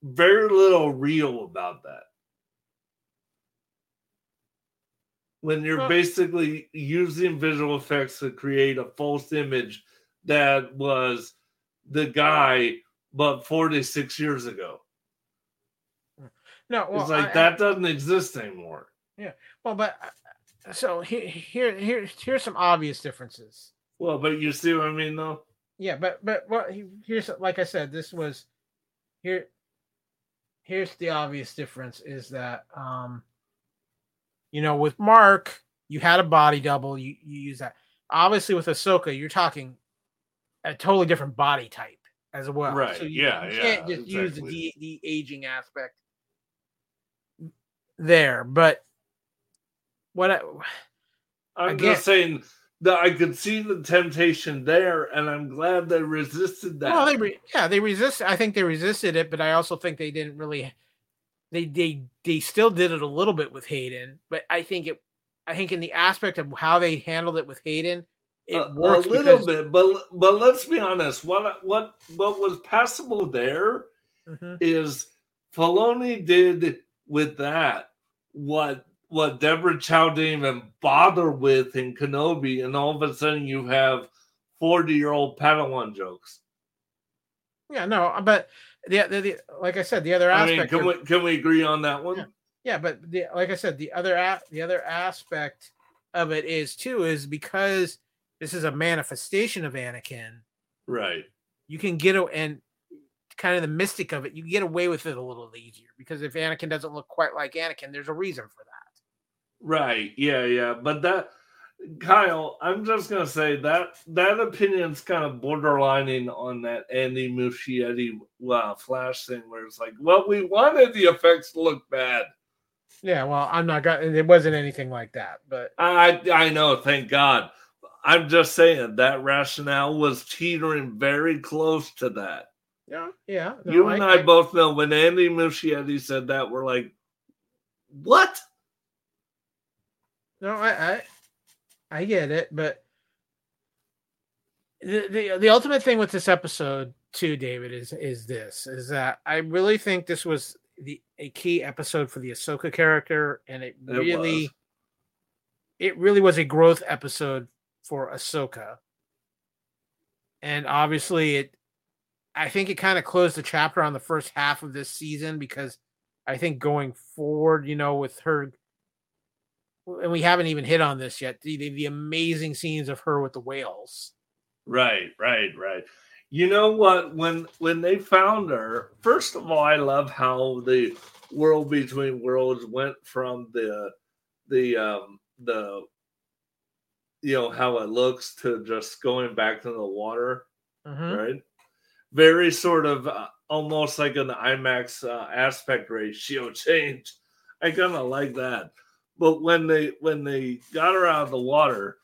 very little real about that. When you're Well- basically using visual effects to create a false image that was the guy but 46 years ago. no, well, it's like I- I- that doesn't exist anymore. Yeah. Well, but uh, so here, here, here, here's some obvious differences. Well, but you see what I mean though? Yeah, but but what here's like I said, this was here. Here's the obvious difference is that um, you know, with Mark, you had a body double. You you use that. Obviously, with Ahsoka, you're talking a totally different body type as well. Right, So you, yeah, you can't yeah, just use the exactly. de, de aging aspect there. But what I, I'm Again- just saying that I could see the temptation there, and I'm glad they resisted that. Well, they re- yeah they resist. I think they resisted it, but I also think they didn't really. They they they still did it a little bit with Hayden, but I think it. I think in the aspect of how they handled it with Hayden, it a, a little because- bit, but but let's be honest. What what what was passable there Mhm. is Filoni did with that what what Deborah Chow didn't even bother with in Kenobi, and all of a sudden you have forty year old Padawan jokes. Yeah, no, uh, but the, the, the like I said, the other I aspect. mean, can of- we can we agree on that one? Yeah. yeah, but the like I said, the other the other aspect of it is too is because this is a manifestation of Anakin. Right. you can get and kind of the mystic of it, you get away with it a little easier because if Anakin doesn't look quite like Anakin, there's a reason for that. Right. Yeah, yeah. But that Kyle, I'm just gonna say that that opinion's kind of borderlining on that Andy Muschietti uh, flash thing where it's like, well, we wanted the effects to look bad. Yeah, well, I'm not gonna. It wasn't anything like that, but I I know, thank God. I'm just saying that rationale was teetering very close to that. yeah, yeah. no, you and I, both know when Andy Muschietti said that, we're like, what? No, I, I, I get it, but the, the the ultimate thing with this episode too, David, is is this: is that I really think this was the a key episode for the Ahsoka character, and it It really, was. it really was a growth episode for Ahsoka, and obviously it. I think it kind of closed the chapter on the first half of this season because I think going forward, you know, with her and we haven't even hit on this yet. The, the, the amazing scenes of her with the whales. Right, right, right. You know what? When when they found her, first of all, I love how the world between worlds went from the the um the you know how it looks to just going back to the water, Mhm. right? Very sort of uh, almost like an IMAX uh, aspect ratio change. I kind of like that. But when they when they got her out of the water,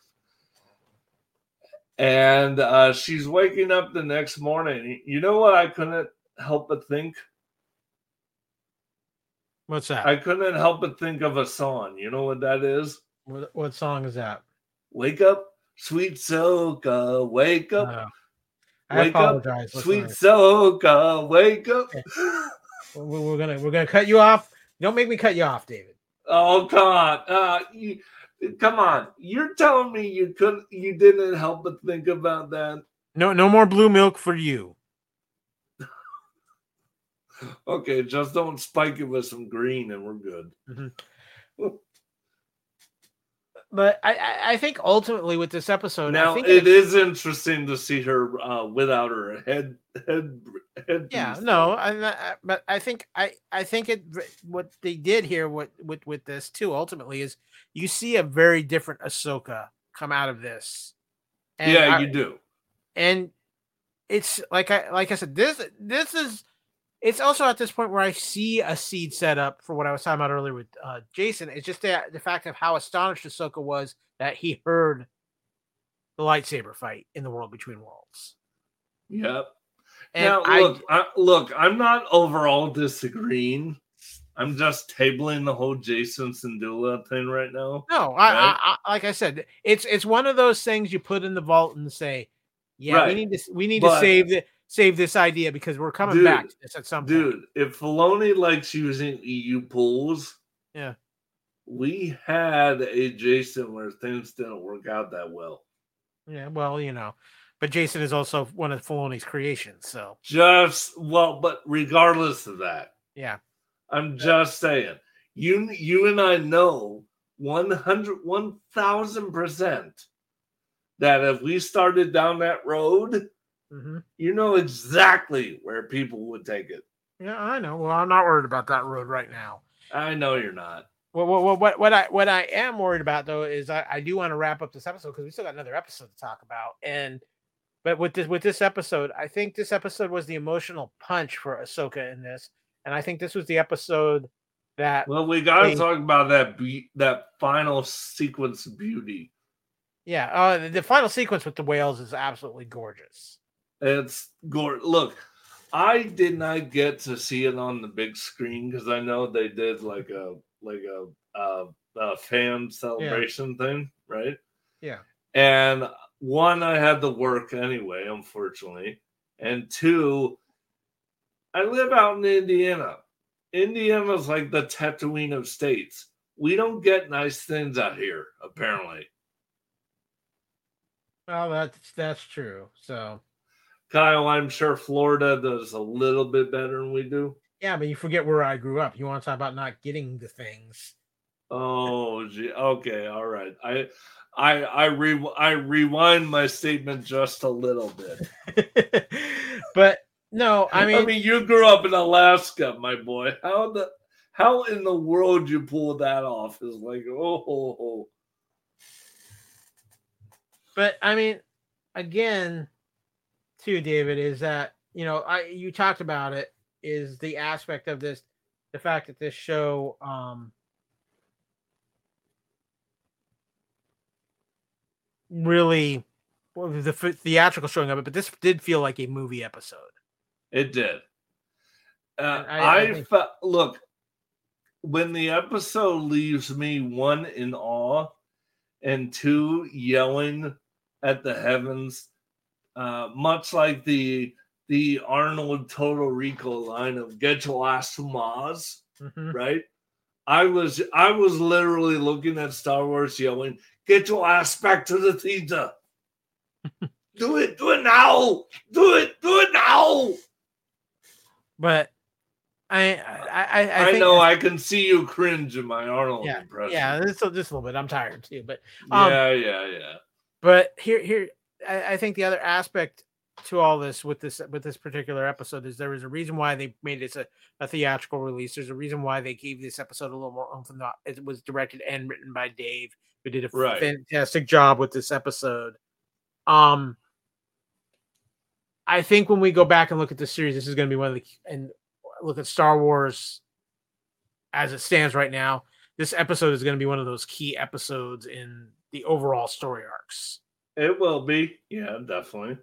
and uh, she's waking up the next morning. You know what I couldn't help but think? What's that? I couldn't help but think of a song. You know what that is? what, what song is that? Wake up, sweet Soka, wake up, Uh, I wake up, apologize. sweet listeners. Soka, wake up. We're, we're gonna we're gonna cut you off. Don't make me cut you off, David. Oh come on, uh, you, come on! You're telling me you couldn't, you didn't help but think about that? No no more blue milk for you. Okay, just don't spike it with some green, and we're good. But I, I I think ultimately with this episode, I Now think it is interesting to see her uh, without her head head head. Yeah, no, I, but I think I I think it what they did here with with with this too ultimately is you see a very different Ahsoka come out of this. And yeah, I- you do. and it's like I like I said this this is it's also at this point where I see a seed set up for what I was talking about earlier with uh, Jacen. It's just the, the fact of how astonished Ahsoka was that he heard the lightsaber fight in the world between worlds. Yep. And now I, look, I, look, I'm not overall disagreeing. I'm just tabling the whole Jacen Syndulla thing right now. No, I, Right? I, I like I said, it's it's one of those things you put in the vault and say, yeah, we need to we need But- to save the save this idea because we're coming Dude, back to this at some point. Dude, if Filoni likes using EU pools, Yeah. we had a Jacen where things didn't work out that well. Yeah, well, you know, but Jacen is also one of Filoni's creations, so Just well, but regardless of that, yeah, I'm just saying, you you and I know 100 1000% that if we started down that road, hmm you know exactly where people would take it. yeah, I know. Well, I'm not worried about that road right now. I know you're not. Well, what what what, what I what I am worried about though is I, I do want to wrap up this episode because we still got another episode to talk about, and but with this with this episode, I think this episode was the emotional punch for Ahsoka in this, and I think this was the episode that Well, we got to talk about that be- that final sequence beauty. yeah, uh, the final sequence with the whales is absolutely gorgeous. It's gore. Look, I did not get to see it on the big screen because I know they did like a like a, uh a fan celebration thing, right? Yeah. And one, I had to work anyway, unfortunately, and two, I live out in Indiana. Indiana's like the Tatooine of states. We don't get nice things out here, apparently. Well, that's that's true. So Kyle, I'm sure Florida does a little bit better than we do. yeah, but you forget where I grew up. You want to talk about not getting the things? Oh, gee. Okay, all right. I, I, I re, I rewind my statement just a little bit. but no, I mean, I mean, you grew up in Alaska, my boy. How the, how in the world you pull that off is like, oh, oh, oh. but I mean, again, too, David, is that you know, I you talked about it is the aspect of this, the fact that this show, um, really well, the th- theatrical showing of it, but this did feel like a movie episode. It did. Uh, I- I, I think- fe- look when the episode leaves me one in awe and two yelling at the heavens, uh, much like the the Arnold Total Recall line of "Get your ass to Mars," Mhm. right? I was I was literally looking at Star Wars yelling, "Get your ass back to the theater! do it, do it now! Do it, do it now!" But I, I, I, I, I, know I can see you cringe in my Arnold yeah, impression. yeah, just, a- just a little bit. I'm tired too, but um, yeah, yeah, yeah. but here here I, I think the other aspect to all this with this with this particular episode is there was a reason why they made this a, a theatrical release. There's a reason why they gave this episode a little more oomph and it was directed and written by dave who did a Right. fantastic job with this episode. Um i think when we go back and look at the series this is going to be one of the and look at star wars as it stands right now this episode is going to be one of those key episodes in the overall story arcs It will be. Yeah, definitely.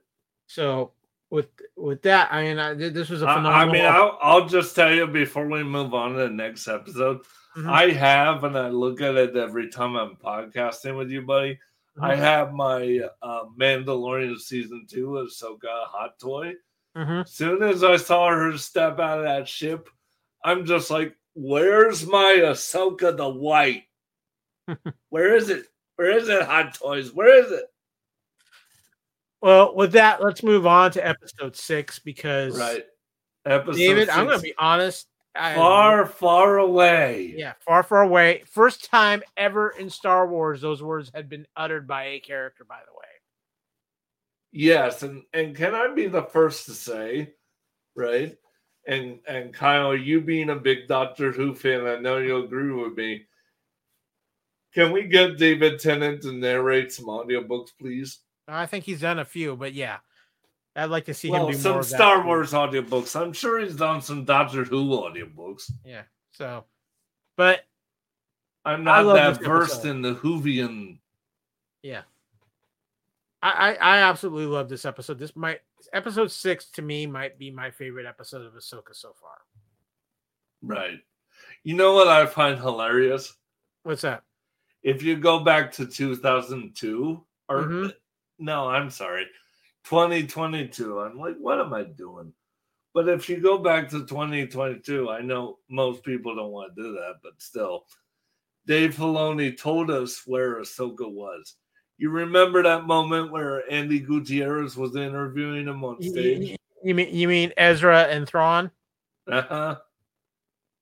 so with with that, I mean, I, this was a I, phenomenal. I mean, I'll, I'll just tell you before we move on to the next episode. Mhm. I have, and I look at it every time I'm podcasting with you, buddy. I Mhm. have my uh, Mandalorian season two Ahsoka hot toy. Mhm. soon as I saw her step out of that ship, I'm just like, "Where's my Ahsoka the White? Where is it? Where is it? Hot Toys? Where is it?" Well, with that, let's move on to episode six because Right, episode. David, I'm going to be honest. I, far, far away. yeah, far, far away. First time ever in Star Wars those words had been uttered by a character. By the way, Yes, and and can I be the first to say, right? And and Kyle, you being a big Doctor Who fan, I know you'll agree with me. Can we get David Tennant to narrate some audiobooks, please? I think he's done a few, but yeah, I'd like to see him well, do more some Star too. Wars audiobooks. I'm sure he's done some Doctor Who audiobooks. Yeah, so, but I'm not that versed episode. in the Whovian. Yeah. I, I I absolutely love this episode. This might episode six to me might be my favorite episode of Ahsoka so far. Right. You know what I find hilarious? What's that? if you go back to 2002 or Mhm. No i'm sorry. 2022 i'm like what am i doing? But if you go back to 2022 i know most people don't want to do that but still. Dave filoni told us where ahsoka was. You remember that moment where andi gutierrez was interviewing him on stage? you- mean you mean Ezra and Thrawn? uh-huh.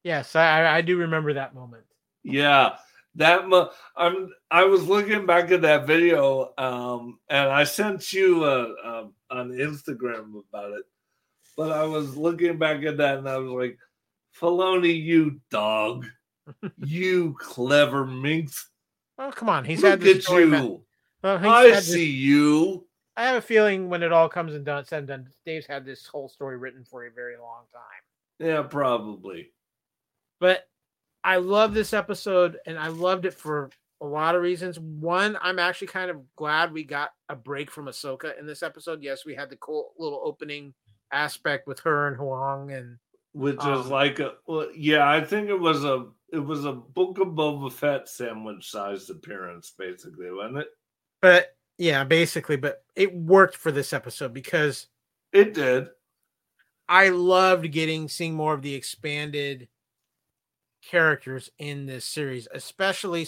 Yes, I I do remember that moment. Yeah, that mu- I'm. I was looking back at that video, um, and I sent you uh, uh, on Instagram about it. But I was looking back at that, and I was like, "Filoni, you dog, you clever minx! Oh come on, he's Look had this at you! Well, I had this- see you." I have a feeling when it all comes and done, said and done, Dave's had this whole story written for a very long time. Yeah, probably. But I love this episode, and I loved it for a lot of reasons. One, I'm actually kind of glad we got a break from Ahsoka in this episode. Yes, we had the cool little opening aspect with her and Huyang, and Which is Um, like a well, yeah. I think it was a it was a Book of Boba Fett sandwich sized appearance, basically, wasn't it? but yeah, basically, but it worked for this episode because It did. I loved getting seeing more of the expanded characters in this series, especially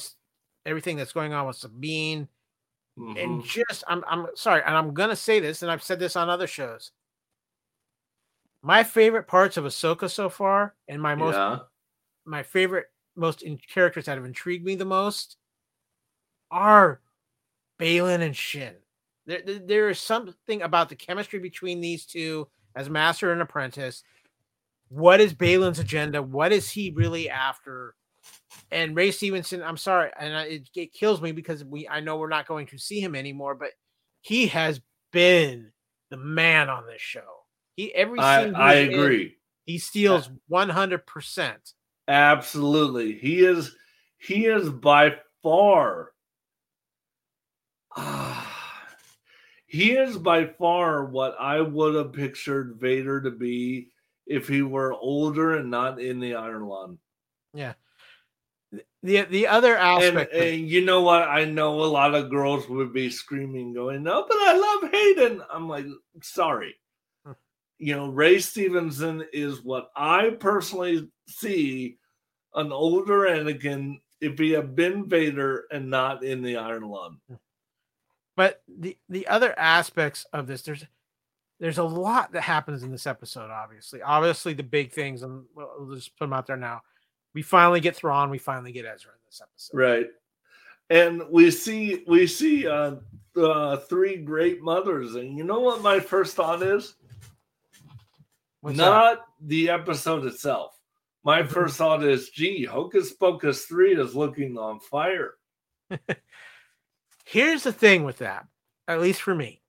everything that's going on with Sabine. and Mhm. just I'm I'm sorry, and I'm gonna say this, and I've said this on other shows. My favorite parts of Ahsoka so far, and my most yeah. my favorite most in characters that have intrigued me the most are Baylan and Shin. There, there is something about the chemistry between these two as master and apprentice. What is Baylan's agenda? What is he really after? And Ray Stevenson, I'm sorry, and I, it, it kills me because we I know we're not going to see him anymore, but he has been the man on this show. He every I, I he's in, agree. he steals 100 percent. Absolutely. He is he is by far ah, he is by far what I would have pictured Vader to be if he were older and not in the Iron Lung. Yeah. The the other And, aspect, of- and you know what? I know a lot of girls would be screaming, going, No, but I love Hayden. I'm like, sorry. Hmm. You know, Ray Stevenson is what I personally see an older Anakin if he had been Vader and not in the Iron Lung. but the the other aspects of this, there's there's a lot that happens in this episode. Obviously, obviously the big things, and we'll, just put them out there now. We finally get Thrawn. We finally get Ezra in this episode. Right. And we see we see uh, uh three great mothers. And you know what my first thought is? What's that? not the episode itself. My first thought is, gee, Hocus Pocus 3 is looking on fire. Here's the thing with that, at least for me.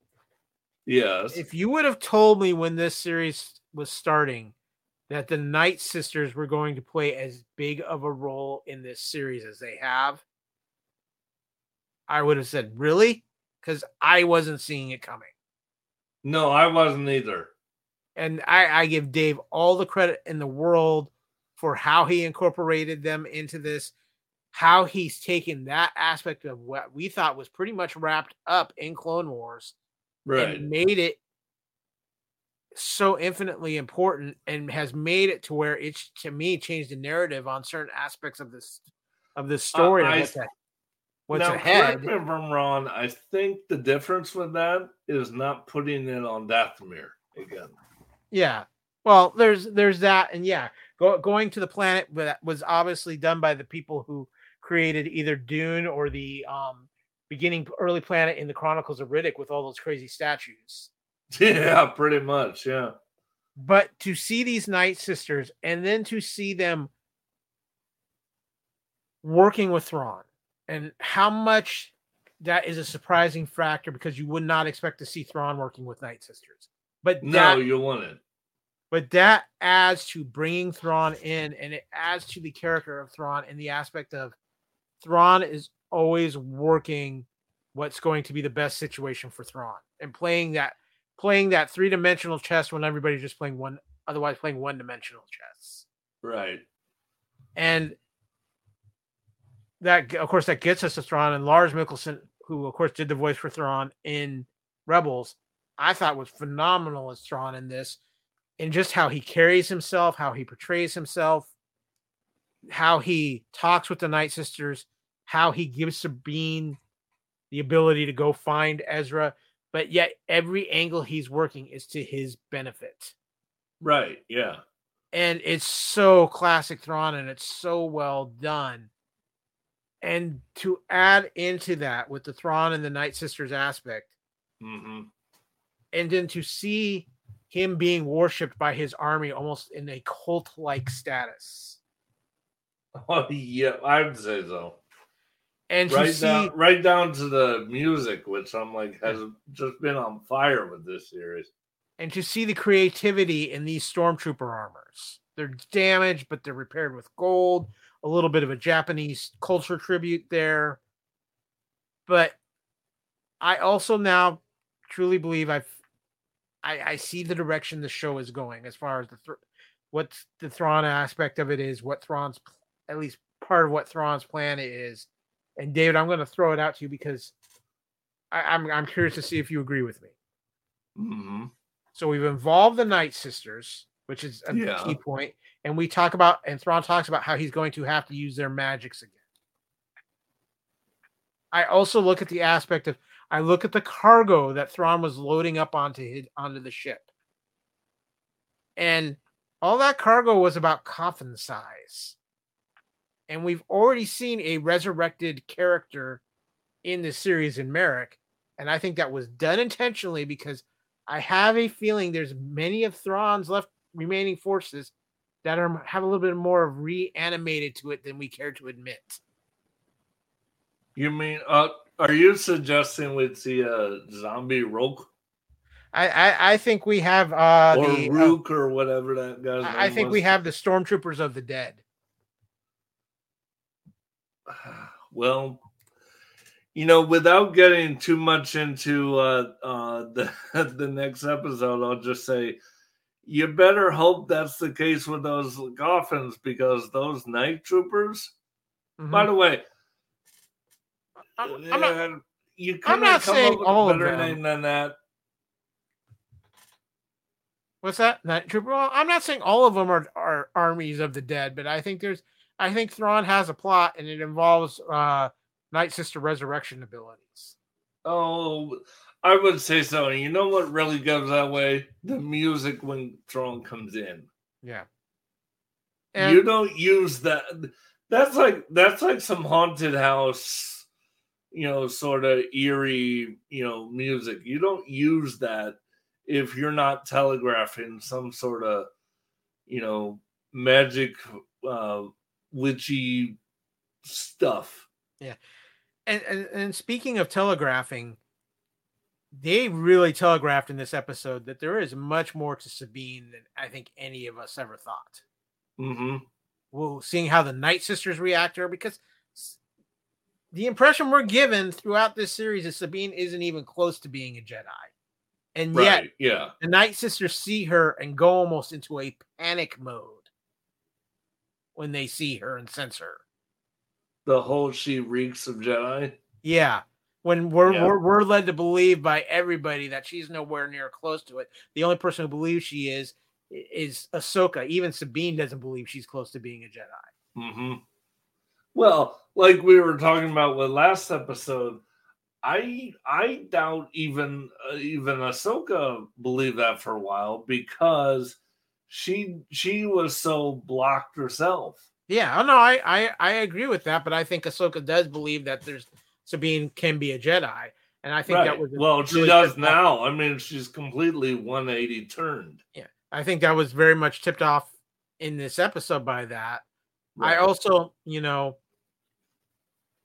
Yes. If you would have told me when this series was starting that the Night Sisters were going to play as big of a role in this series as they have, I would have said, really? Because I wasn't seeing it coming. no, I wasn't either. And I, I give Dave all the credit in the world for how he incorporated them into this, how he's taken that aspect of what we thought was pretty much wrapped up in Clone Wars Right. and made it so infinitely important and has made it to where it's to me changed the narrative on certain aspects of this of this story Uh, I- what's, a- what's now, ahead correct if I'm wrong. I think the difference with that is not putting it on Dathomir again. yeah well there's there's that and yeah go, going to the planet that was obviously done by the people who created either dune or the um beginning early planet in the chronicles of riddick with all those crazy statues Yeah, pretty much. Yeah. but to see these night sisters and then to see them working with Thrawn and how much that is a surprising factor because you would not expect to see Thrawn working with night sisters. But No, that, you wouldn't. but that adds to bringing Thrawn in and it adds to the character of Thrawn and the aspect of Thrawn is always working what's going to be the best situation for Thrawn and playing that playing that three-dimensional chess when everybody's just playing one otherwise playing one-dimensional chess. Right. And that of course that gets us to Thrawn and Lars Mikkelsen, who of course did the voice for Thrawn in Rebels, I thought was phenomenal as Thrawn in this, and just how he carries himself, how he portrays himself, how he talks with the Night Sisters, how he gives Sabine the ability to go find Ezra, but yet every angle he's working is to his benefit Right. Yeah. and it's so classic Thrawn and it's so well done. And to add into that with the Thrawn and the Night Sisters aspect, hmm and then to see him being worshipped by his army almost in a cult like status, Oh, yeah, I would say so. And Right see down, right down to the music, which I'm like has just been on fire with this series. and to see the creativity in these stormtrooper armors. They're damaged, but they're repaired with gold. A little bit of a Japanese culture tribute there. But I also now truly believe I've I, I see the direction the show is going as far as the thr what the Thrawn aspect of it is, what Thrawn's at least part of what Thrawn's plan is. And David, I'm going to throw it out to you because I, I'm I'm curious to see if you agree with me. hmm So we've involved the Night Sisters, which is a Yeah. key point, and we talk about and Thrawn talks about how he's going to have to use their magics again. I also look at the aspect of I look at the cargo that Thrawn was loading up onto his onto the ship, and all that cargo was about coffin size. And we've already seen a resurrected character in this series in Marrok, and I think that was done intentionally because I have a feeling there's many of Thrawn's left remaining forces that are have a little bit more of reanimated to it than we care to admit. You mean, uh, are you suggesting we'd see a zombie Rook I I, I think we have uh or the uh, Rook or whatever that guy's I I think was? we have the stormtroopers of the dead. Well, you know, without getting too much into uh, uh, the the next episode, I'll just say you better hope that's the case with those coffins because those night troopers. Mhm. By the way, I'm, I'm not, you I'm couldn't come saying up with all a of better them. name than that. what's that? Night trooper. Well, I'm not saying all of them are, are armies of the dead, but I think there's I think Thrawn has a plot and it involves uh Night Sister resurrection abilities. Oh, I would say so. And you know what really goes that way? The music when Thrawn comes in. Yeah. you don't use that that's like that's like some haunted house you know sort of eerie you know music you don't use that if you're not telegraphing some sort of you know magic uh witchy stuff and, and and speaking of telegraphing, they really telegraphed in this episode that there is much more to Sabine than I think any of us ever thought. Mm-hmm. Well, seeing how the Night Sisters react to her, because the impression we're given throughout this series is Sabine isn't even close to being a Jedi. And yet yeah the Night Sisters see her and go almost into a panic mode when they see her and sense her. the whole she reeks of jedi Yeah. When we're, Yeah. we're we're led to believe by everybody that she's nowhere near close to it. The only person who believes she is is Ahsoka. Even Sabine doesn't believe she's close to being a Jedi. hmm Well, like we were talking about with last episode, I I doubt even uh, even Ahsoka believed that for a while because she she was so blocked herself. Yeah, oh no, I, I I agree with that, but I think Ahsoka does believe that there's Sabine can be a Jedi, and I think Right. that was well, she does tipped off- now. I mean, she's completely 180 turned. Yeah, I think that was very much tipped off in this episode by that. I also, you know,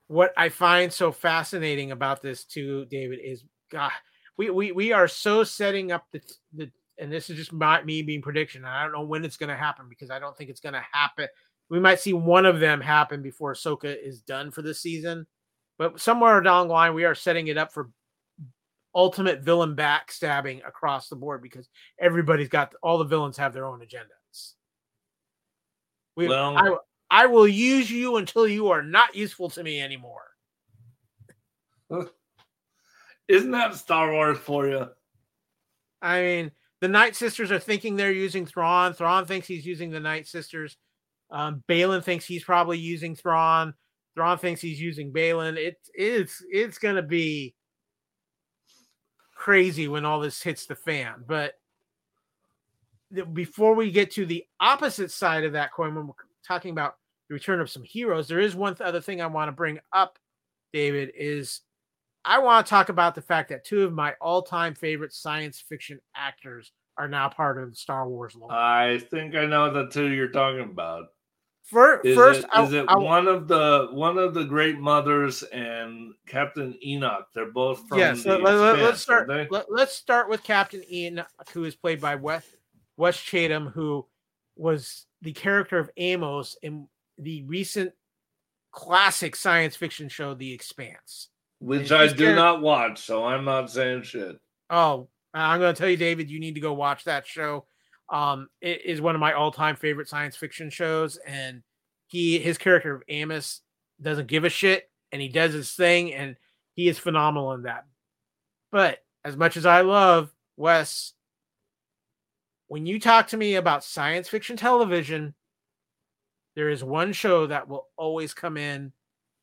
what I find so fascinating about this too, David, is God, we we we are so setting up the the and this is just my me being prediction. I don't know when it's going to happen because I don't think it's going to happen. We might see one of them happen before Ahsoka is done for the season, but somewhere down the line, we are setting it up for ultimate villain backstabbing across the board because everybody's got all the villains have their own agendas. We, Well- I, I will use you until you are not useful to me anymore. Isn't that Star Wars for you? I mean, the Night Sisters are thinking they're using Thrawn. Thrawn thinks he's using the Night Sisters. Um, Baylan thinks he's probably using Thrawn. Thrawn thinks he's using Baylan. It, it's it's gonna be crazy when all this hits the fan. But before we get to the opposite side of that coin, when we're talking about the return of some heroes, there is one th- other thing I want to bring up, David, is I want to talk about the fact that two of my all-time favorite science fiction actors are now part of the Star Wars lore. I think I know the two you're talking about. Fir- Is first, it, I, is it I- one of the one of the great mothers and Captain Enoch? They're both from yes. the Let, us start. Let, let's start with Captain Ian, who is played by Wes Wes Chatham, who was the character of Amos in the recent classic science fiction show, The Expanse. Which I do not watch, so I'm not saying shit. Oh, I'm going to tell you, David, you need to go watch that show. Um, it is one of my all-time favorite science fiction shows, and he his character of Amos doesn't give a shit, and he does his thing, and he is phenomenal in that. But as much as I love Wes, when you talk to me about science fiction television, there is one show that will always come in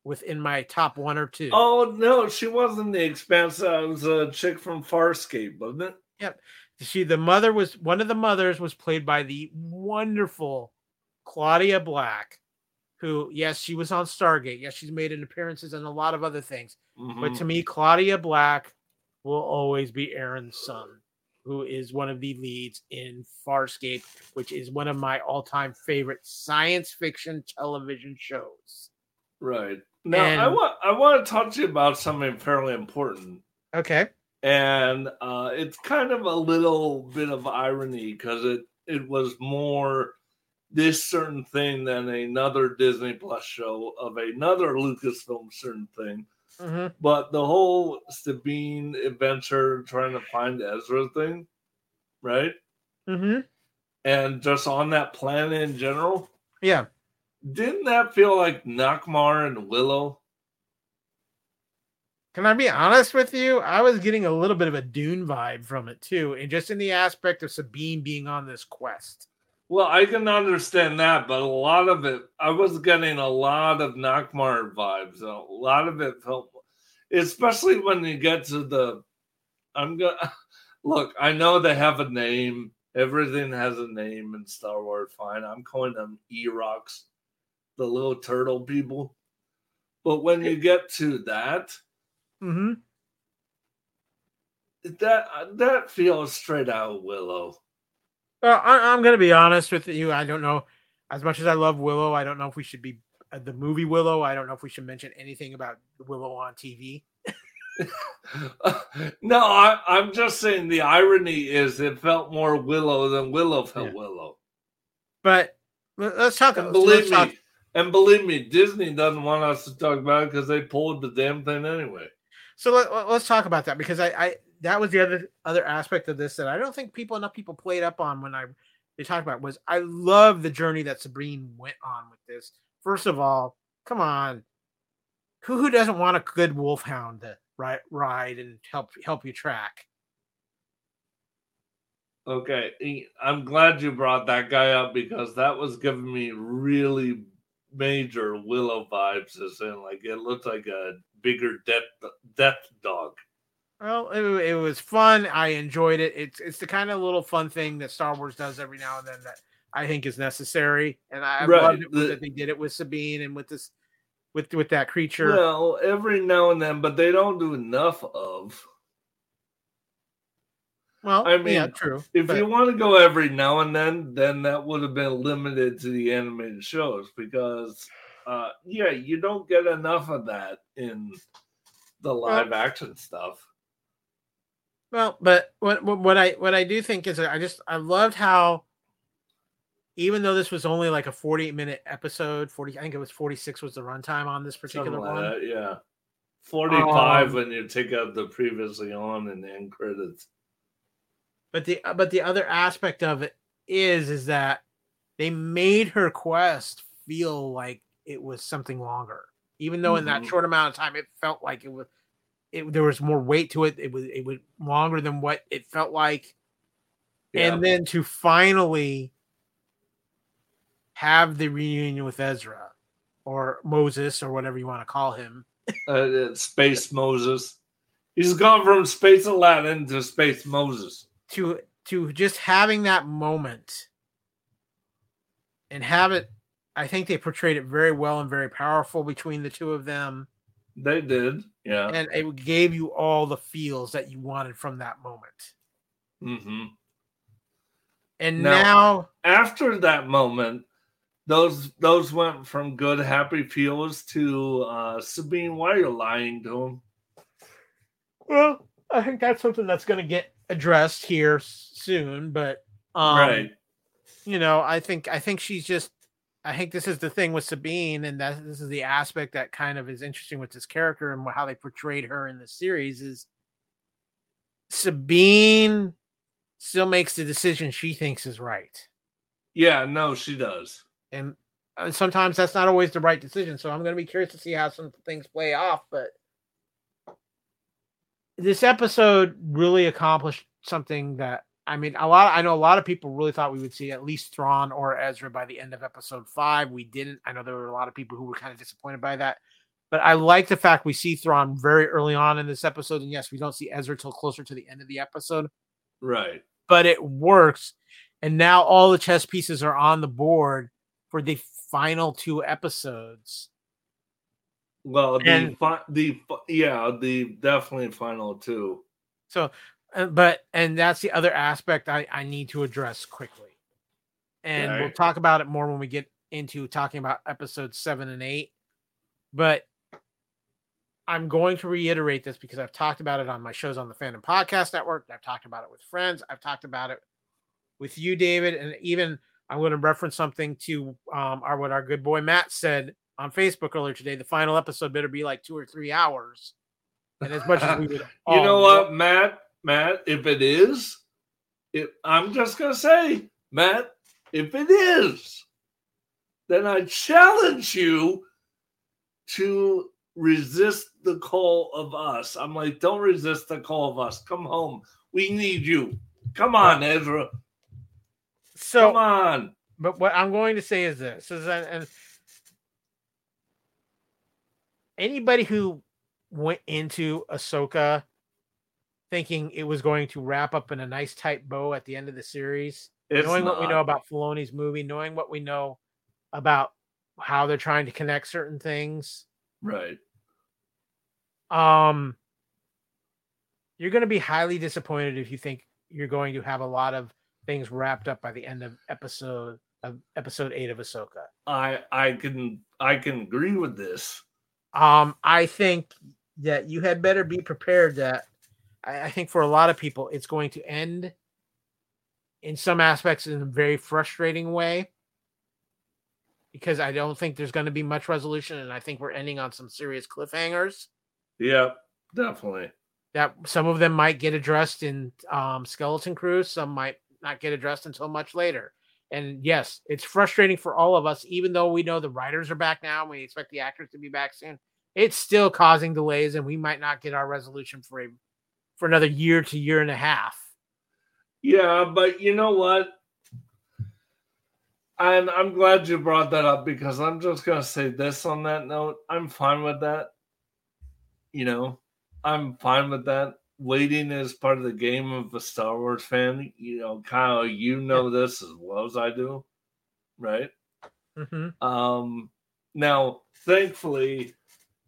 within my top one or two. Oh no, she wasn't the expanse. That was a chick from Farscape, wasn't it? Yep. She the mother was one of the mothers was played by the wonderful Claudia Black, who, yes, she was on Stargate. Yes, she's made an appearances and a lot of other things. But Mhm. to me, Claudia Black will always be Aeryn Sun, who is one of the leads in Farscape, which is one of my all-time favorite science fiction television shows. Right now, I want I want to talk to you about something fairly important. Okay. and uh, it's kind of a little bit of irony because it it was more this certain thing than another Disney Plus show of another Lucasfilm certain thing. hmm But the whole Sabine adventure trying to find Ezra thing, right? Mm-hmm. And just on that planet in general, Yeah. Didn't that feel like Nockmaar and Willow? Can I be honest with you? I was getting a little bit of a Dune vibe from it too, and just in the aspect of Sabine being on this quest. Well, I can understand that, but a lot of it, I was getting a lot of Nockmaar vibes. A lot of it felt, especially when you get to the. I'm gonna look. I know they have a name. Everything has a name in Star Wars. Fine, I'm calling them Erox, the little turtle people. But when you get to that, Mm-hmm. that that feels straight out Willow. Well, I, I'm going to be honest with you. I don't know. As much as I love Willow, I don't know if we should be uh, the movie Willow. I don't know if we should mention anything about Willow on TV. no, I, I'm just saying the irony is it felt more Willow than Willow felt Yeah. Willow. But let- let's talk. And let's believe talk- me, and believe me, Disney doesn't want us to talk about it because they pulled the damn thing anyway. So let, let's talk about that because I, I that was the other other aspect of this that I don't think people enough people played up on when I they talked about was I love the journey that Sabine went on with this. First of all, come on, who who doesn't want a good wolfhound to ride ride and help help you track? Okay, I'm glad you brought that guy up because that was giving me really major Willow vibes. As in, like it looked like a bigger death death dog. Well, it, it was fun. I enjoyed it. It's it's the kind of little fun thing that Star Wars does every now and then that I think is necessary, and I Right, loved it the- that they did it with Sabine and with this with with that creature. Well, every now and then, but they don't do enough of. Well, I mean, yeah, true. If but- you want to go every now and then, then that would have been limited to the animated shows because, uh, yeah, you don't get enough of that in the live action stuff. Well, but what what I what I do think is I just I loved how even though this was only like a 48 minute episode, 40 I think it was 46 was the runtime on this particular like one. that, yeah. 45 Um, when you take out the previously on and the end credits. But the but the other aspect of it is is that they made her quest feel like it was something longer. Even though in that Mhm. short amount of time it felt like it was it, there was more weight to it. It was it was longer than what it felt like. Yeah. And then to finally have the reunion with Ezra or Moses or whatever you want to call him. Uh, uh, Space Moses. He's gone from Space Aladdin to Space Moses. To to just having that moment and have it i think they portrayed it very well and very powerful between the two of them They did, yeah. and it gave you all the feels that you wanted from that moment Mm-hmm. and Now- now, after that moment, those those went from good happy feels to uh Sabine, why are you're lying to him? well i think that's something that's going to get addressed here soon but um right. you know i think i think she's just i think this is the thing with sabine and that this is the aspect that kind of is interesting with this character and how they portrayed her in the series is sabine still makes the decision she thinks is right Yeah, no, she does. and uh, sometimes that's not always the right decision so i'm going to be curious to see how some things play off but this episode really accomplished something that I mean, a lot. I know a lot of people really thought we would see at least Thrawn or Ezra by the end of episode five. We didn't. I know there were a lot of people who were kind of disappointed by that, but I like the fact we see Thrawn very early on in this episode. And yes, we don't see Ezra till closer to the end of the episode, Right. but it works. And now all the chess pieces are on the board for the final two episodes. Well, the And- fi- the yeah, the definitely final two. So, uh, but and that's the other aspect I I need to address quickly, and we'll talk about it more when we get into talking about episodes seven and eight. But I'm going to reiterate this because I've talked about it on my shows on the Fandom Podcast Network. I've talked about it with friends. I've talked about it with you, David, and even I'm going to reference something to um, our what our good boy Matt said on Facebook earlier today. The final episode better be like two or three hours. And as much as we would, You know what, Matt? Matt, if it is, if I'm just gonna say, Matt, if it is, then I challenge you to resist the call of us. I'm like, don't resist the call of us. Come home. We need you. Come on, Ezra. So, Come on. but what I'm going to say is this: is and anybody who went into Ahsoka thinking it was going to wrap up in a nice tight bow at the end of the series, It's knowing what we know about Filoni's movie, knowing what we know about how they're trying to connect certain things, Right. um, you're going to be highly disappointed if you think you're going to have a lot of things wrapped up by the end of episode of episode eight of Ahsoka. I I can I can agree with this. Um, I think that you had better be prepared that I, I think for a lot of people it's going to end in some aspects in a very frustrating way because I don't think there's going to be much resolution, and I think we're ending on some serious cliffhangers Yep, definitely. that some of them might get addressed in um, Skeleton Crew, some might not get addressed until much later. And yes, it's frustrating for all of us, even though we know the writers are back now and we expect the actors to be back soon. It's still causing delays, and we might not get our resolution for a for another year to year and a half. Yeah, but you know what? And I'm glad you brought that up because I'm just to say this on that note. I'm fine with that. You know, I'm fine with that. Waiting is part of the game of a Star Wars fan. You know, Kyle, you know this as well as I do, right? Mm-hmm. Um, now, thankfully,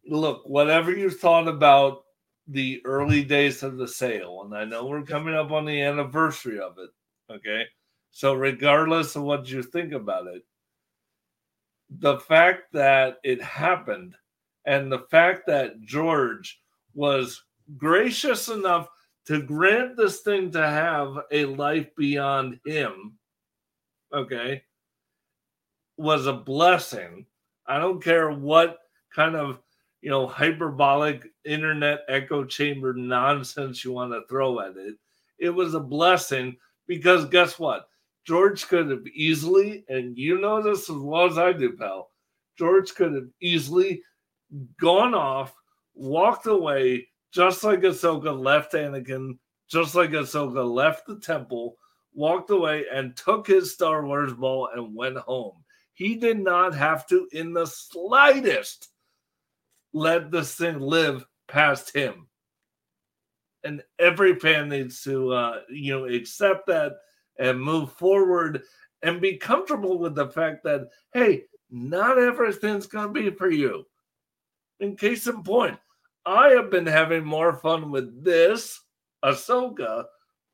look, whatever you thought about the early days of the sale, and I know we're coming up on the anniversary of it, okay? So, regardless of what you think about it, the fact that it happened and the fact that George was gracious enough to grant this thing to have a life beyond him, okay, was a blessing. I don't care what kind of you know hyperbolic internet echo chamber nonsense you want to throw at it. It was a blessing because guess what? George could have easily, and you know this as well as I do, pal. George could have easily gone off, walked away, just like Ahsoka left Anakin, just like Ahsoka left the temple, walked away and took his Star Wars ball and went home. He did not have to, in the slightest, let this thing live past him. And every fan needs to, uh, you know, accept that and move forward and be comfortable with the fact that, hey, not everything's going to be for you. In case in point, I have been having more fun with this Ahsoka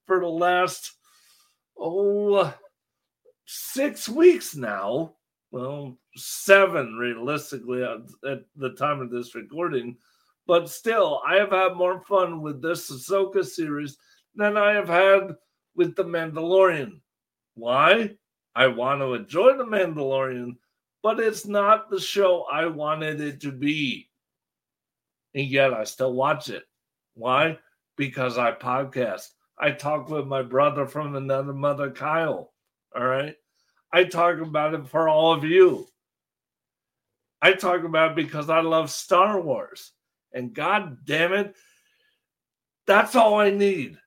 for the last, oh, six weeks now well, seven realistically at, at the time of this recording. But still, I have had more fun with this Ahsoka series than I have had with The Mandalorian. Why? I want to enjoy The Mandalorian, but it's not the show I wanted it to be. And yet I still watch it. Why? Because I podcast. I talk with my brother from another mother, Kyle. All right. I talk about it for all of you. I talk about because I love Star Wars. And god damn it, that's all I need.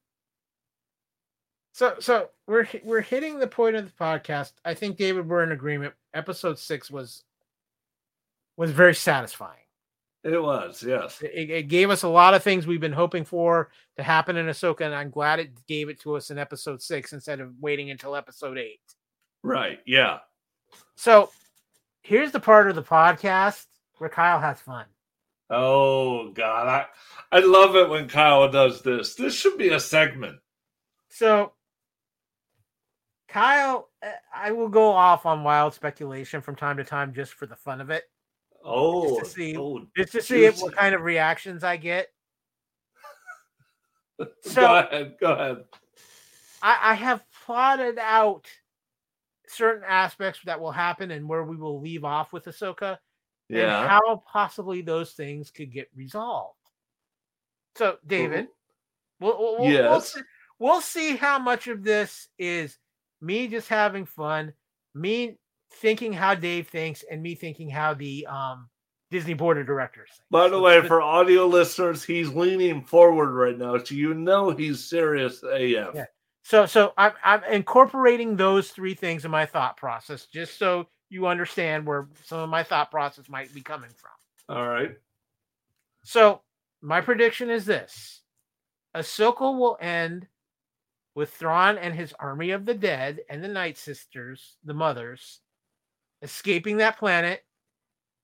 So, so we're we're hitting the point of the podcast. I think David, we're in agreement. Episode six was was very satisfying. It was, yes. It, it gave us a lot of things we've been hoping for to happen in Ahsoka, and I'm glad it gave it to us in episode six instead of waiting until episode eight. Right, yeah. So here's the part of the podcast where Kyle has fun. Oh God, I I love it when Kyle does this. This should be a segment. So, Kyle, uh, I will go off on wild speculation from time to time just for the fun of it, Oh, to see- oh, just to see if, what kind of reactions I get. go So, ahead, go ahead. I, I have plotted out certain aspects that will happen and where we will leave off with Ahsoka and Yeah. how possibly those things could get resolved. So, David, we'll, we'll, we'll, we'll, see, we'll see how much of this is me just having fun, me thinking how Dave thinks, and me thinking how the um, Disney board of directors think. By the way, for audio listeners, he's leaning forward right now, so you know he's serious AF. Yeah. So so I'm I'm incorporating those three things in my thought process, just so you understand where some of my thought process might be coming from. All right. So my prediction is this: Ahsoka will end with Thrawn and his army of the dead and the Night Sisters, the mothers, escaping that planet,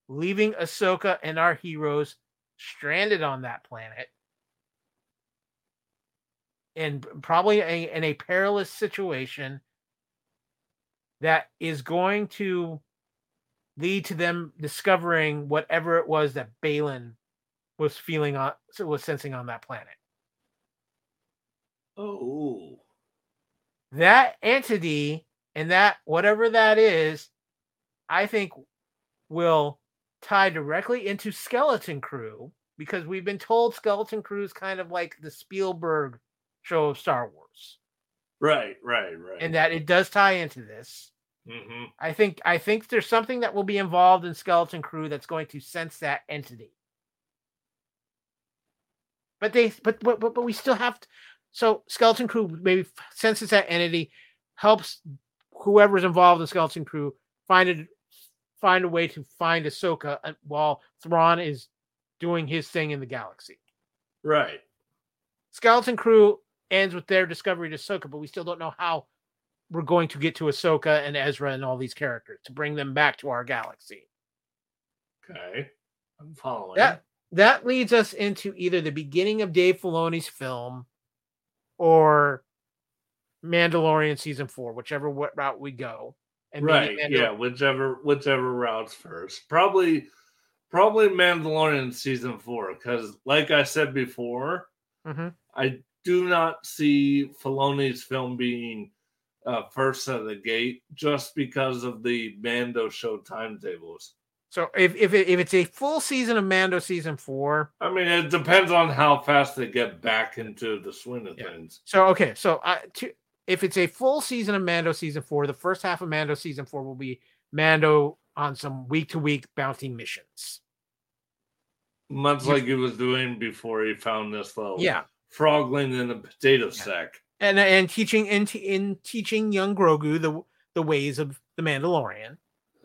leaving Ahsoka and our heroes stranded on that planet. And probably a, in a perilous situation that is going to lead to them discovering whatever it was that Baylan was feeling on was sensing on that planet. Oh. That entity and that whatever that is, I think will tie directly into Skeleton Crew because we've been told Skeleton Crew is kind of like the Spielberg show of Star Wars, Right, right, right. and that it does tie into this. hmm I think I think there's something that will be involved in Skeleton Crew that's going to sense that entity. But they but but but, but we still have to, so Skeleton Crew maybe senses that entity, helps whoever's involved in Skeleton Crew find it find a way to find Ahsoka uh, while Thrawn is doing his thing in the galaxy. Right. Skeleton Crew ends with their discovery of Ahsoka, but we still don't know how we're going to get to Ahsoka and Ezra and all these characters to bring them back to our galaxy. Okay. I'm following. That that leads us into either the beginning of Dave Filoni's film or Mandalorian season four, whichever route we go. Right. Yeah, whichever whichever routes first. Probably probably Mandalorian season four, because like I said before, Mhm. I do not see Filoni's film being uh, first at the gate just because of the Mando show timetables. So if if, it, if it's a full season of Mando season four, I mean, it depends on how fast they get back into the swing of Yeah. things. So okay, so I to, if it's a full season of Mando season four, the first half of Mando season four will be Mando on some week to week bounty missions. Much like he was doing before he found this little Yeah, frogling in a potato sack. and and teaching in, in teaching young Grogu the the ways of the Mandalorian.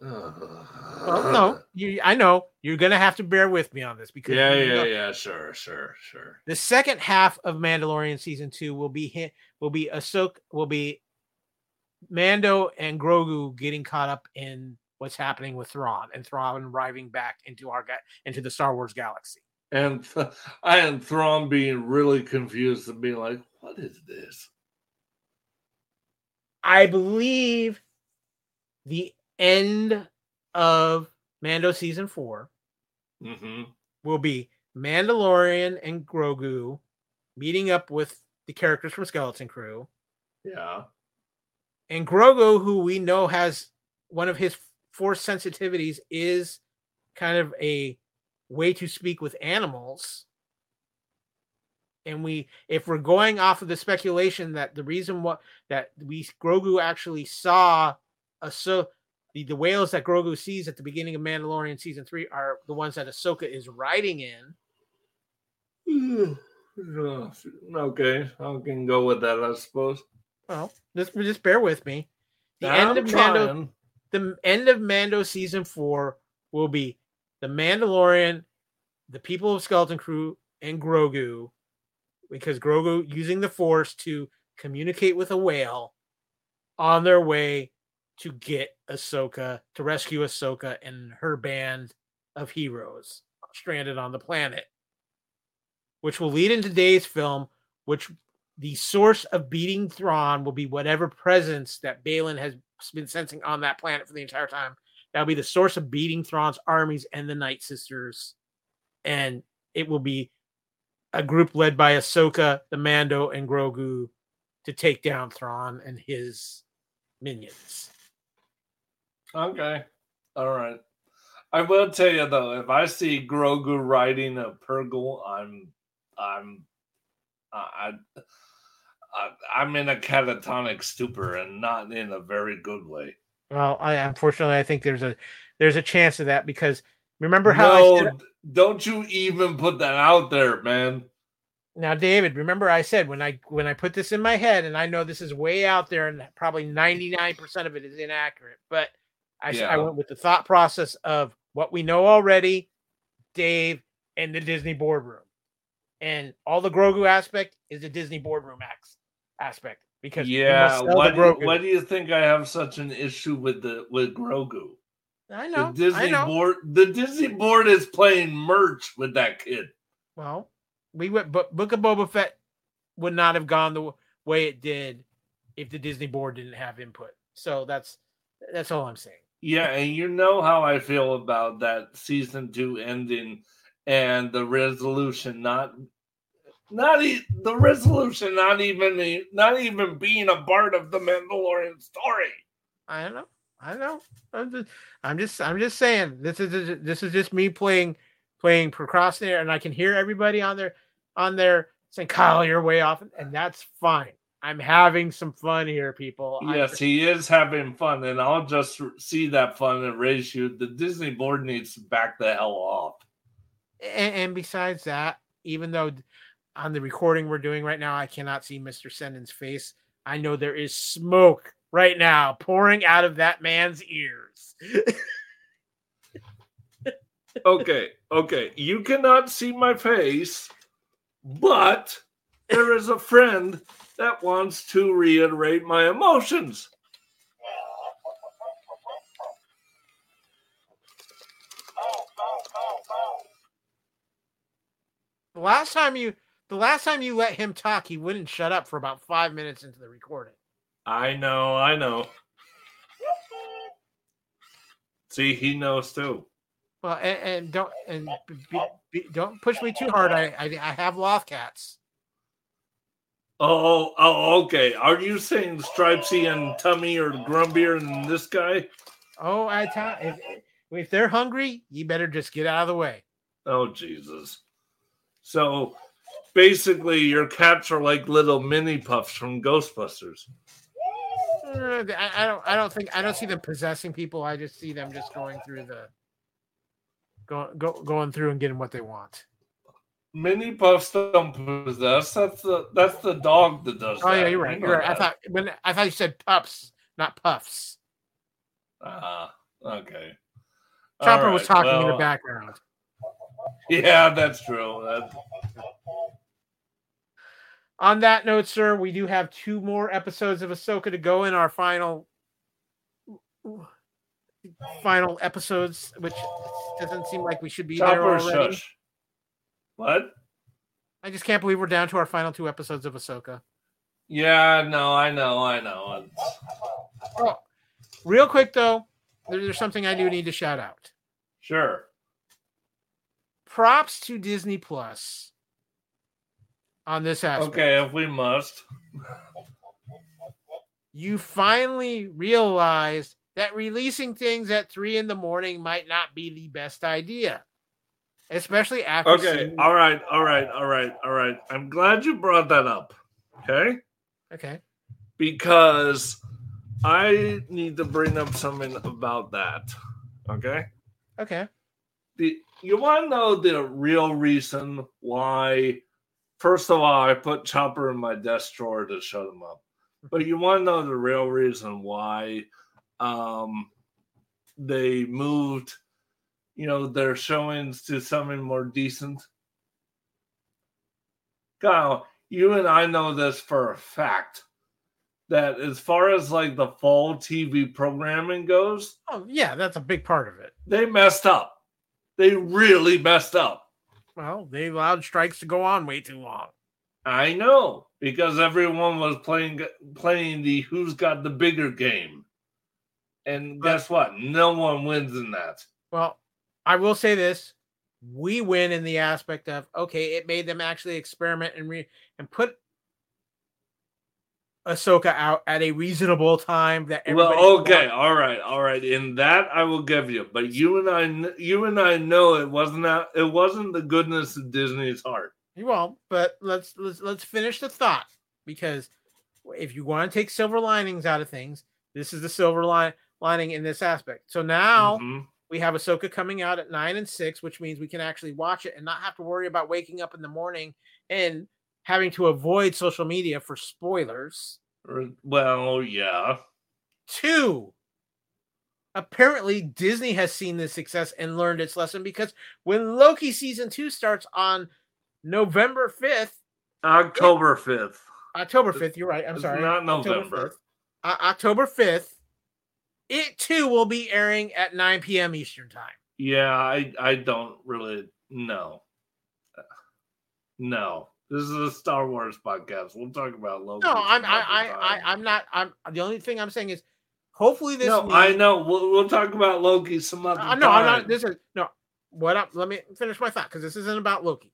Uh-huh. Well, no, you, I know you're gonna have to bear with me on this because Yeah, yeah, know- yeah. Sure, sure, sure. the second half of Mandalorian season two will be hit will be Ahsoka will be Mando and Grogu getting caught up in what's happening with Thrawn and Thrawn arriving back into our into the Star Wars galaxy. And I and Thrawn being really confused and being like, "What is this?" I believe the end of Mando season four hmm will be Mandalorian and Grogu meeting up with the characters from Skeleton Crew. Yeah, And Grogu, who we know has one of his force sensitivities, is kind of a way to speak with animals. And we, if we're going off of the speculation that the reason what that we Grogu actually saw a so the, the whales that Grogu sees at the beginning of Mandalorian season three are the ones that Ahsoka is riding in. Okay, I can go with that, I suppose. Well, just just bear with me. The I'm end of Mando the end of Mando season four will be the Mandalorian, the people of Skeleton Crew, and Grogu, because Grogu using the Force to communicate with a whale on their way to get Ahsoka to rescue Ahsoka and her band of heroes stranded on the planet, which will lead into today's film, which the source of beating Thrawn will be whatever presence that Baylan has been sensing on that planet for the entire time. That'll be the source of beating Thrawn's armies and the Night Sisters. And it will be a group led by Ahsoka, the Mando, and Grogu to take down Thrawn and his minions. Okay. All right. I will tell you though, if I see Grogu riding a Purrgil, I'm, I'm, I, I, I'm in a catatonic stupor and not in a very good way. Well, I unfortunately I think there's a there's a chance of that because remember how no, I said, don't you even put that out there, man. now David, remember I said when I when I put this in my head and I know this is way out there and probably 99% of it is inaccurate, but I Yeah. went with the thought process of what we know already, Dave and the Disney boardroom. And all the Grogu aspect is the Disney boardroom ax- aspect because Yeah, why do, Grogu. why do you think I have such an issue with the with Grogu? I know. the Disney know. board, the Disney board is playing merch with that kid. Well, we went, but Book of Boba Fett would not have gone the way it did if the Disney board didn't have input. So that's that's all I'm saying. Yeah, and you know how I feel about that season two ending and the resolution not not e- the resolution not even e- not even being a part of the Mandalorian story. I don't know. I don't know. I'm just, I'm just, I'm just saying. This is this is just me playing, playing procrastinator, and I can hear everybody on their, on their saying, "Kyle, you're way off," and that's fine. I'm having some fun here, people. I- Yes, he is having fun, and I'll just see that fun and raise you. The Disney board needs to back the hell off. And, and besides that, even though on the recording we're doing right now, I cannot see Mr. Sendin's face. I know there is smoke right now pouring out of that man's ears. Okay, okay, you cannot see my face, but there is a friend that wants to reiterate my emotions. The last time you, the last time you let him talk, he wouldn't shut up for about five minutes into the recording. I know, I know. See, he knows too. Well, and, and don't and be, be- don't push me too hard. I I, I have loft cats. Oh, oh, okay. Are you saying Stripesy and Tummy or Grumbier and this guy? Oh, I tell if if they're hungry, you better just get out of the way. Oh, Jesus. So basically, your cats are like little mini puffs from Ghostbusters. Uh, I, I don't. I don't think. I don't see them possessing people. I just see them just going through the, go, go, going through and getting what they want. Mini puffs don't possess. That's the that's the dog that does. Oh that. yeah, you're right. You you're right. I thought when I thought you said pups, not puffs. Ah, okay. Chopper All was right, talking in the background. Yeah, that's true. That, On that note, sir, we do have two more episodes of Ahsoka to go in our final, final episodes, which doesn't seem like we should be there already. shush. What? I just can't believe we're down to our final two episodes of Ahsoka. Yeah, no, I know, I know. It's- Oh, real quick though, there's something I do need to shout out. Sure. Props to Disney Plus on this aspect. Okay, if we must. You finally realized that releasing things at three in the morning might not be the best idea, especially after. Okay, seeing- all right, all right, all right, all right. I'm glad you brought that up. Okay? okay. Because I need to bring up something about that. Okay? Okay. The you want to know the real reason why first of all I put Chopper in my desk drawer to shut him up. But you want to know the real reason why um they moved you know their showings to something more decent. Kyle, you and I know this for a fact that as far as like the fall TV programming goes, Oh, yeah, that's a big part of it. they messed up. They really messed up. Well, they allowed strikes to go on way too long. I know because everyone was playing playing the who's got the bigger game. And guess what? No one wins in that. Well, I will say this: we win in the aspect of okay, it made them actually experiment and re- and put Ahsoka out at a reasonable time that everybody Well, okay, all right, all right. In that, I will give you. But you and I, you and I know it wasn't that. It wasn't the goodness of Disney's heart. You won't, but let's let's let's finish the thought because if you want to take silver linings out of things, this is the silver line lining in this aspect. So now Mhm. we have Ahsoka coming out at nine and six, which means we can actually watch it and not have to worry about waking up in the morning and having to avoid social media for spoilers. Well, yeah. Two, apparently Disney has seen this success and learned its lesson because when Loki season two starts on November 5th, October fifth. October 5th, you're right. I'm It's sorry. not October November. 5th. Uh, October 5th, it too will be airing at 9 p.m. Eastern time. Yeah, I I don't really know. No, this is a Star Wars podcast. We'll talk about Loki. No, I'm I, I I I'm not I'm the only thing I'm saying is hopefully this no, I know. We'll, we'll talk about Loki some other Uh, time. no, I'm not this is no what up let me finish my thought because this isn't about Loki.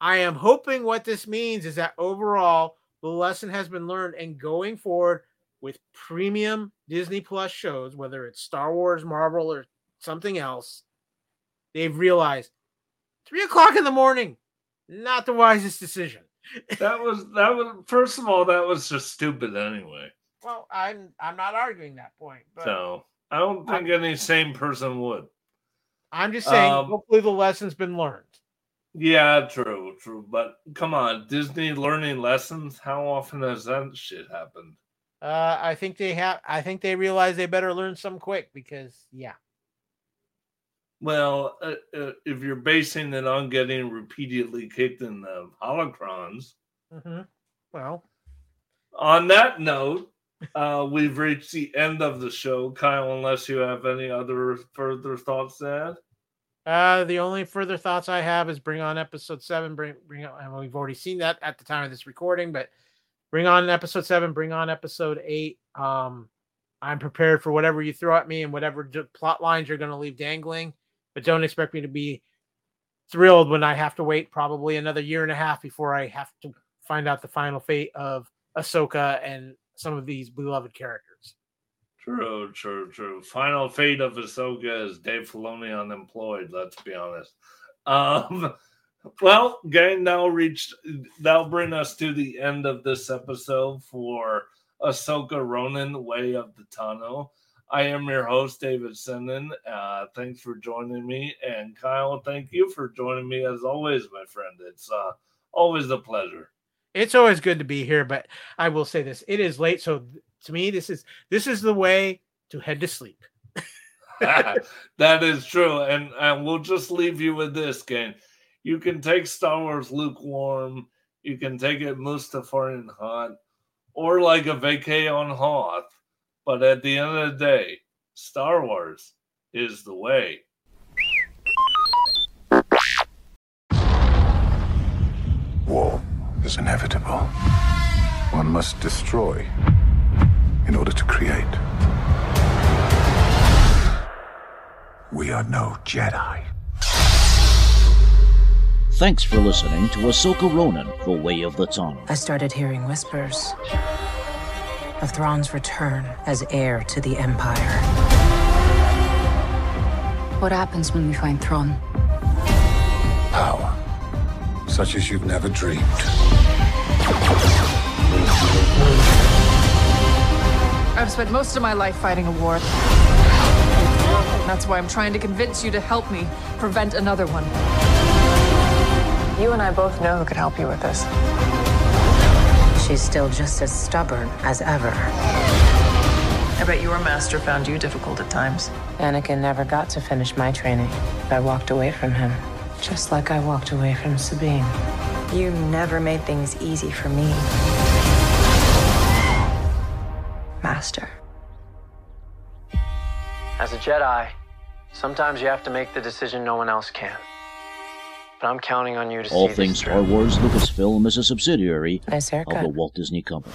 I am hoping what this means is that overall the lesson has been learned and going forward with premium Disney Plus shows, whether it's Star Wars, Marvel, or something else, they've realized three o'clock in the morning, not the wisest decision. that was that was first of all that was just stupid anyway. Well, I'm I'm not arguing that point, but So I don't think any sane person would. I'm just saying Um, hopefully the lesson's been learned. Yeah, true, true. But come on, Disney learning lessons. How often has that shit happened? Uh, I think they have. I think they realize they better learn some quick because, yeah. Well, uh, uh, if you're basing it on getting repeatedly kicked in the holocrons. hmm Well, On that note, uh, we've reached the end of the show. Kyle, unless you have any other further thoughts to add. uh, the only further thoughts I have is bring on episode seven. Bring bring on. And we've already seen that at the time of this recording, but bring on episode seven. Bring on episode eight. Um, I'm prepared for whatever you throw at me and whatever plot lines you're going to leave dangling, but don't expect me to be thrilled when I have to wait probably another year and a half before I have to find out the final fate of Ahsoka and some of these beloved characters. True, true, true. Final fate of Ahsoka is Dave Filoni unemployed. Let's be honest. Um, well, gang, now reached. That'll bring us to the end of this episode for Ahsoka Ronin, Way of the Tano. I am your host, David Sinan. Uh, thanks for joining me, and Kyle, thank you for joining me as always, my friend. It's uh, always a pleasure. It's always good to be here, but I will say this: it is late, so to me, this is this is the way to head to sleep. that is true. And, and we'll just leave you with this, gang. You can take Star Wars lukewarm, you can take it Mustafarian hot, or like a vacay on Hoth. But at the end of the day, Star Wars is the way. War is inevitable. One must destroy in order to create. We are no Jedi. Thanks for listening to Ahsoka Ronin, The Way of the Tano. I started hearing whispers of Thrawn's return as heir to the Empire. What happens when we find Thrawn? Power, such as you've never dreamed. I've spent most of my life fighting a war. That's why I'm trying to convince you to help me prevent another one. You and I both know who could help you with this. She's still just as stubborn as ever. I bet your master found you difficult at times. Anakin never got to finish my training. I walked away from him, just like I walked away from Sabine. You never made things easy for me. Master. As a Jedi, sometimes you have to make the decision no one else can. But I'm counting on you to All see things this Star through. Wars Lucasfilm is a subsidiary Nice of the. Walt Disney Company.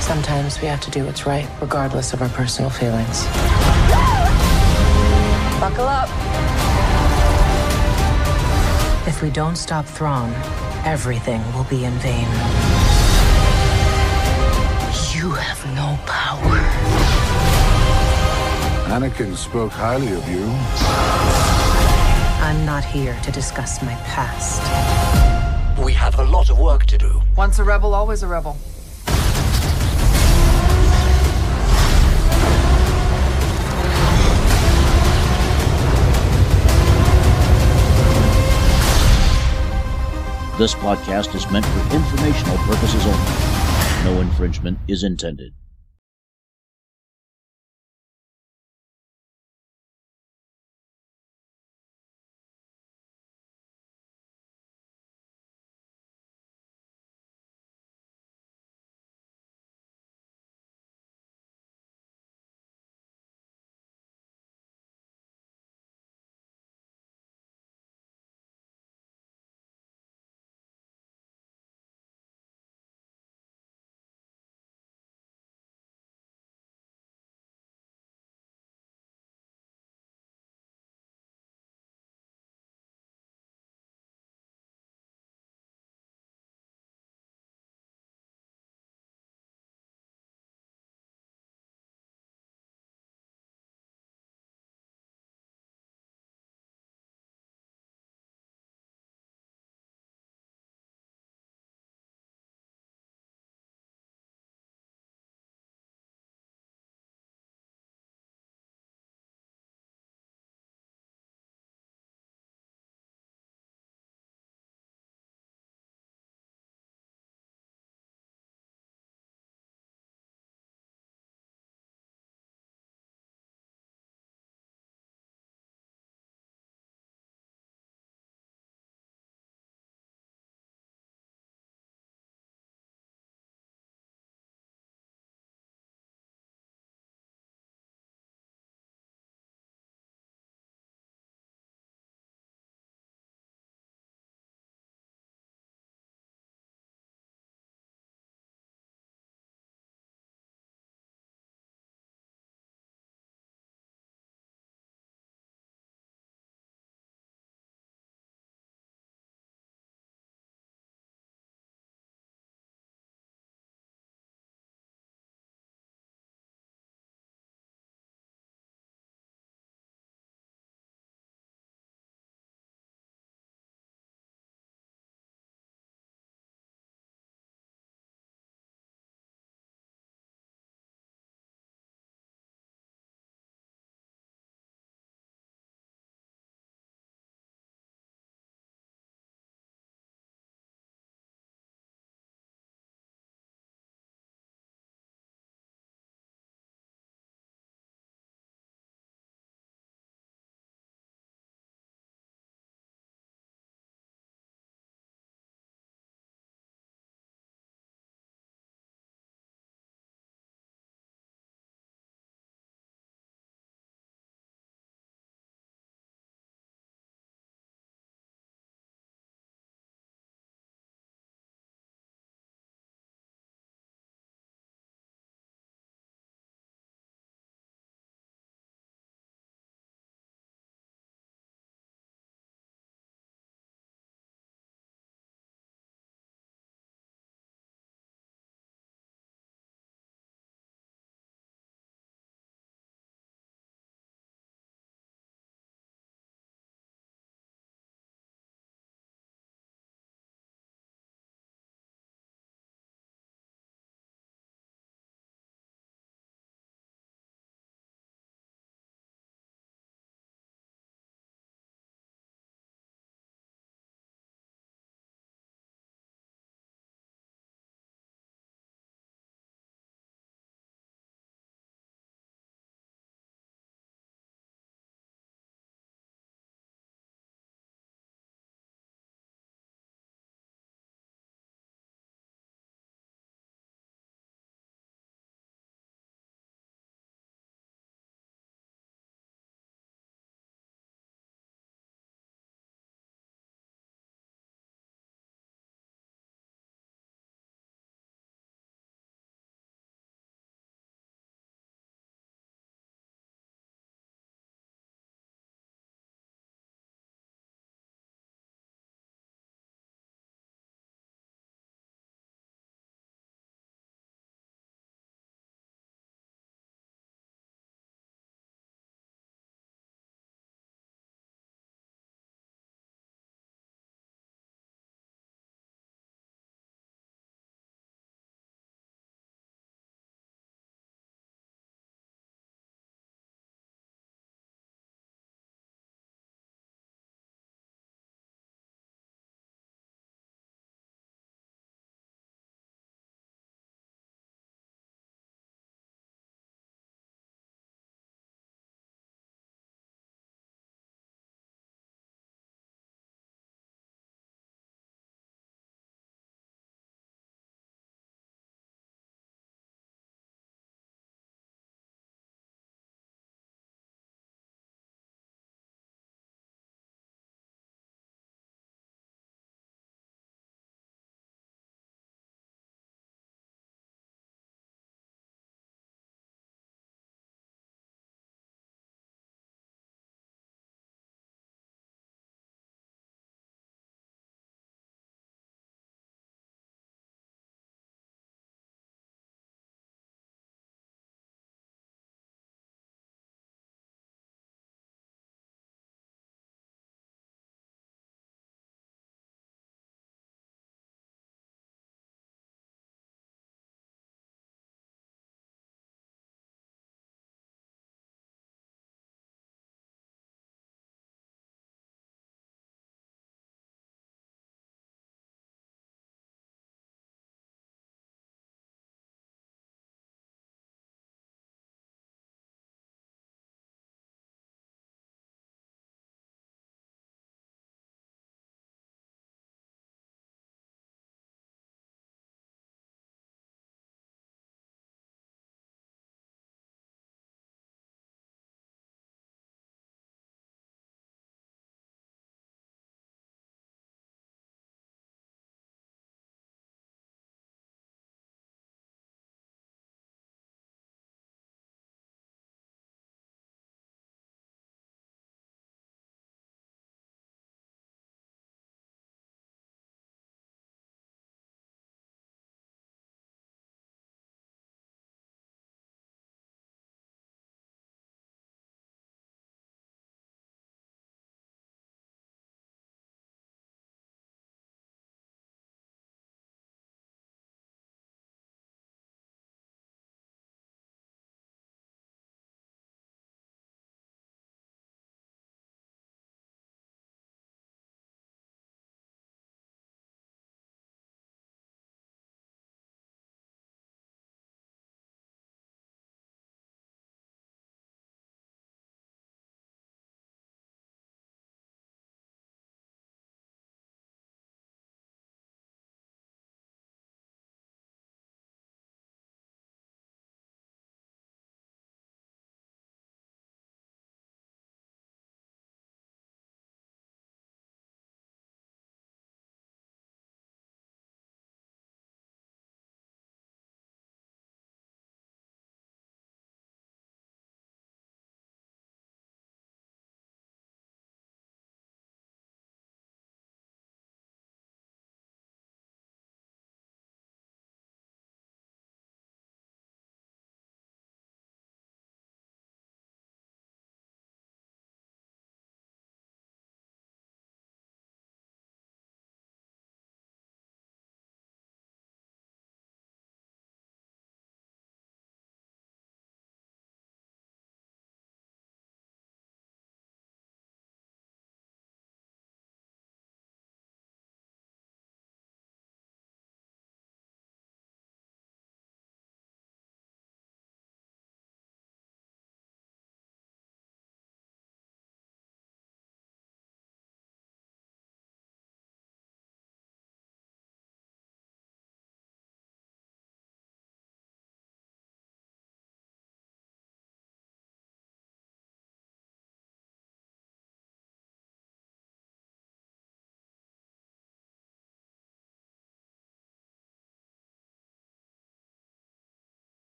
Sometimes we have to do what's right, regardless of our personal feelings. Buckle up. If we don't stop Thrawn, everything will be in vain. You have no power. Anakin spoke highly of you. I'm not here to discuss my past. We have a lot of work to do. Once a rebel, always a rebel. This podcast is meant for informational purposes only. No infringement is intended.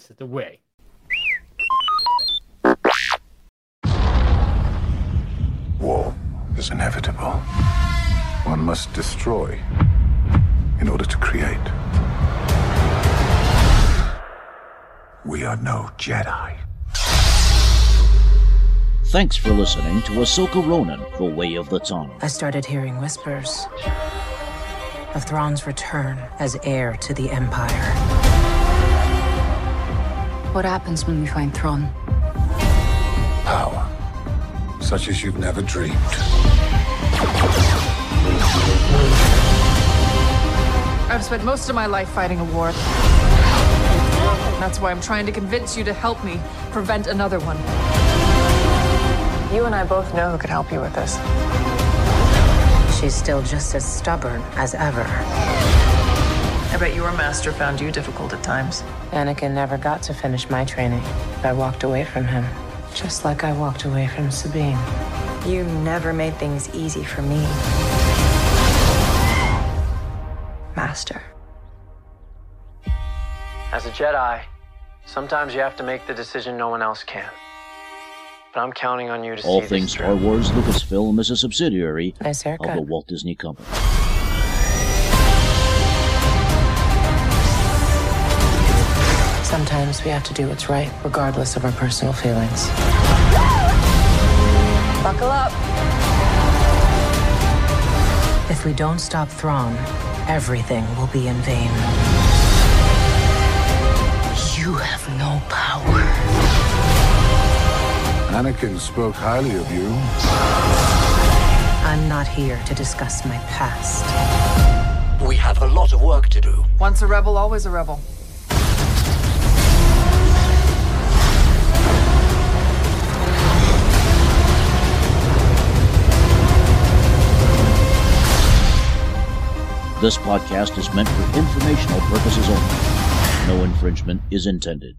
This is the way. War is inevitable. One must destroy in order to create. We are no Jedi. Thanks for listening to Ahsoka Ronin, The Way of the Tano. I started hearing whispers of Thrawn's return as heir to the Empire. What happens when we find Thrawn? Power. Such as you've never dreamed. I've spent most of my life fighting a war. That's why I'm trying to convince you to help me prevent another one. You and I both know who could help you with this. She's still just as stubborn as ever. I bet your master found you difficult at times. Anakin never got to finish my training. I walked away from him, just like I walked away from Sabine. You never made things easy for me. Master. As a Jedi, sometimes you have to make the decision no one else can. But I'm counting on you to All see things this Star through. Wars Lucasfilm is a subsidiary Nice of the. Walt Disney Company. Sometimes we have to do what's right, regardless of our personal feelings. Buckle up. If we don't stop Thrawn, everything will be in vain. You have no power. Anakin spoke highly of you. I'm not here to discuss my past. We have a lot of work to do. Once a rebel, always a rebel. This podcast is meant for informational purposes only. No infringement is intended.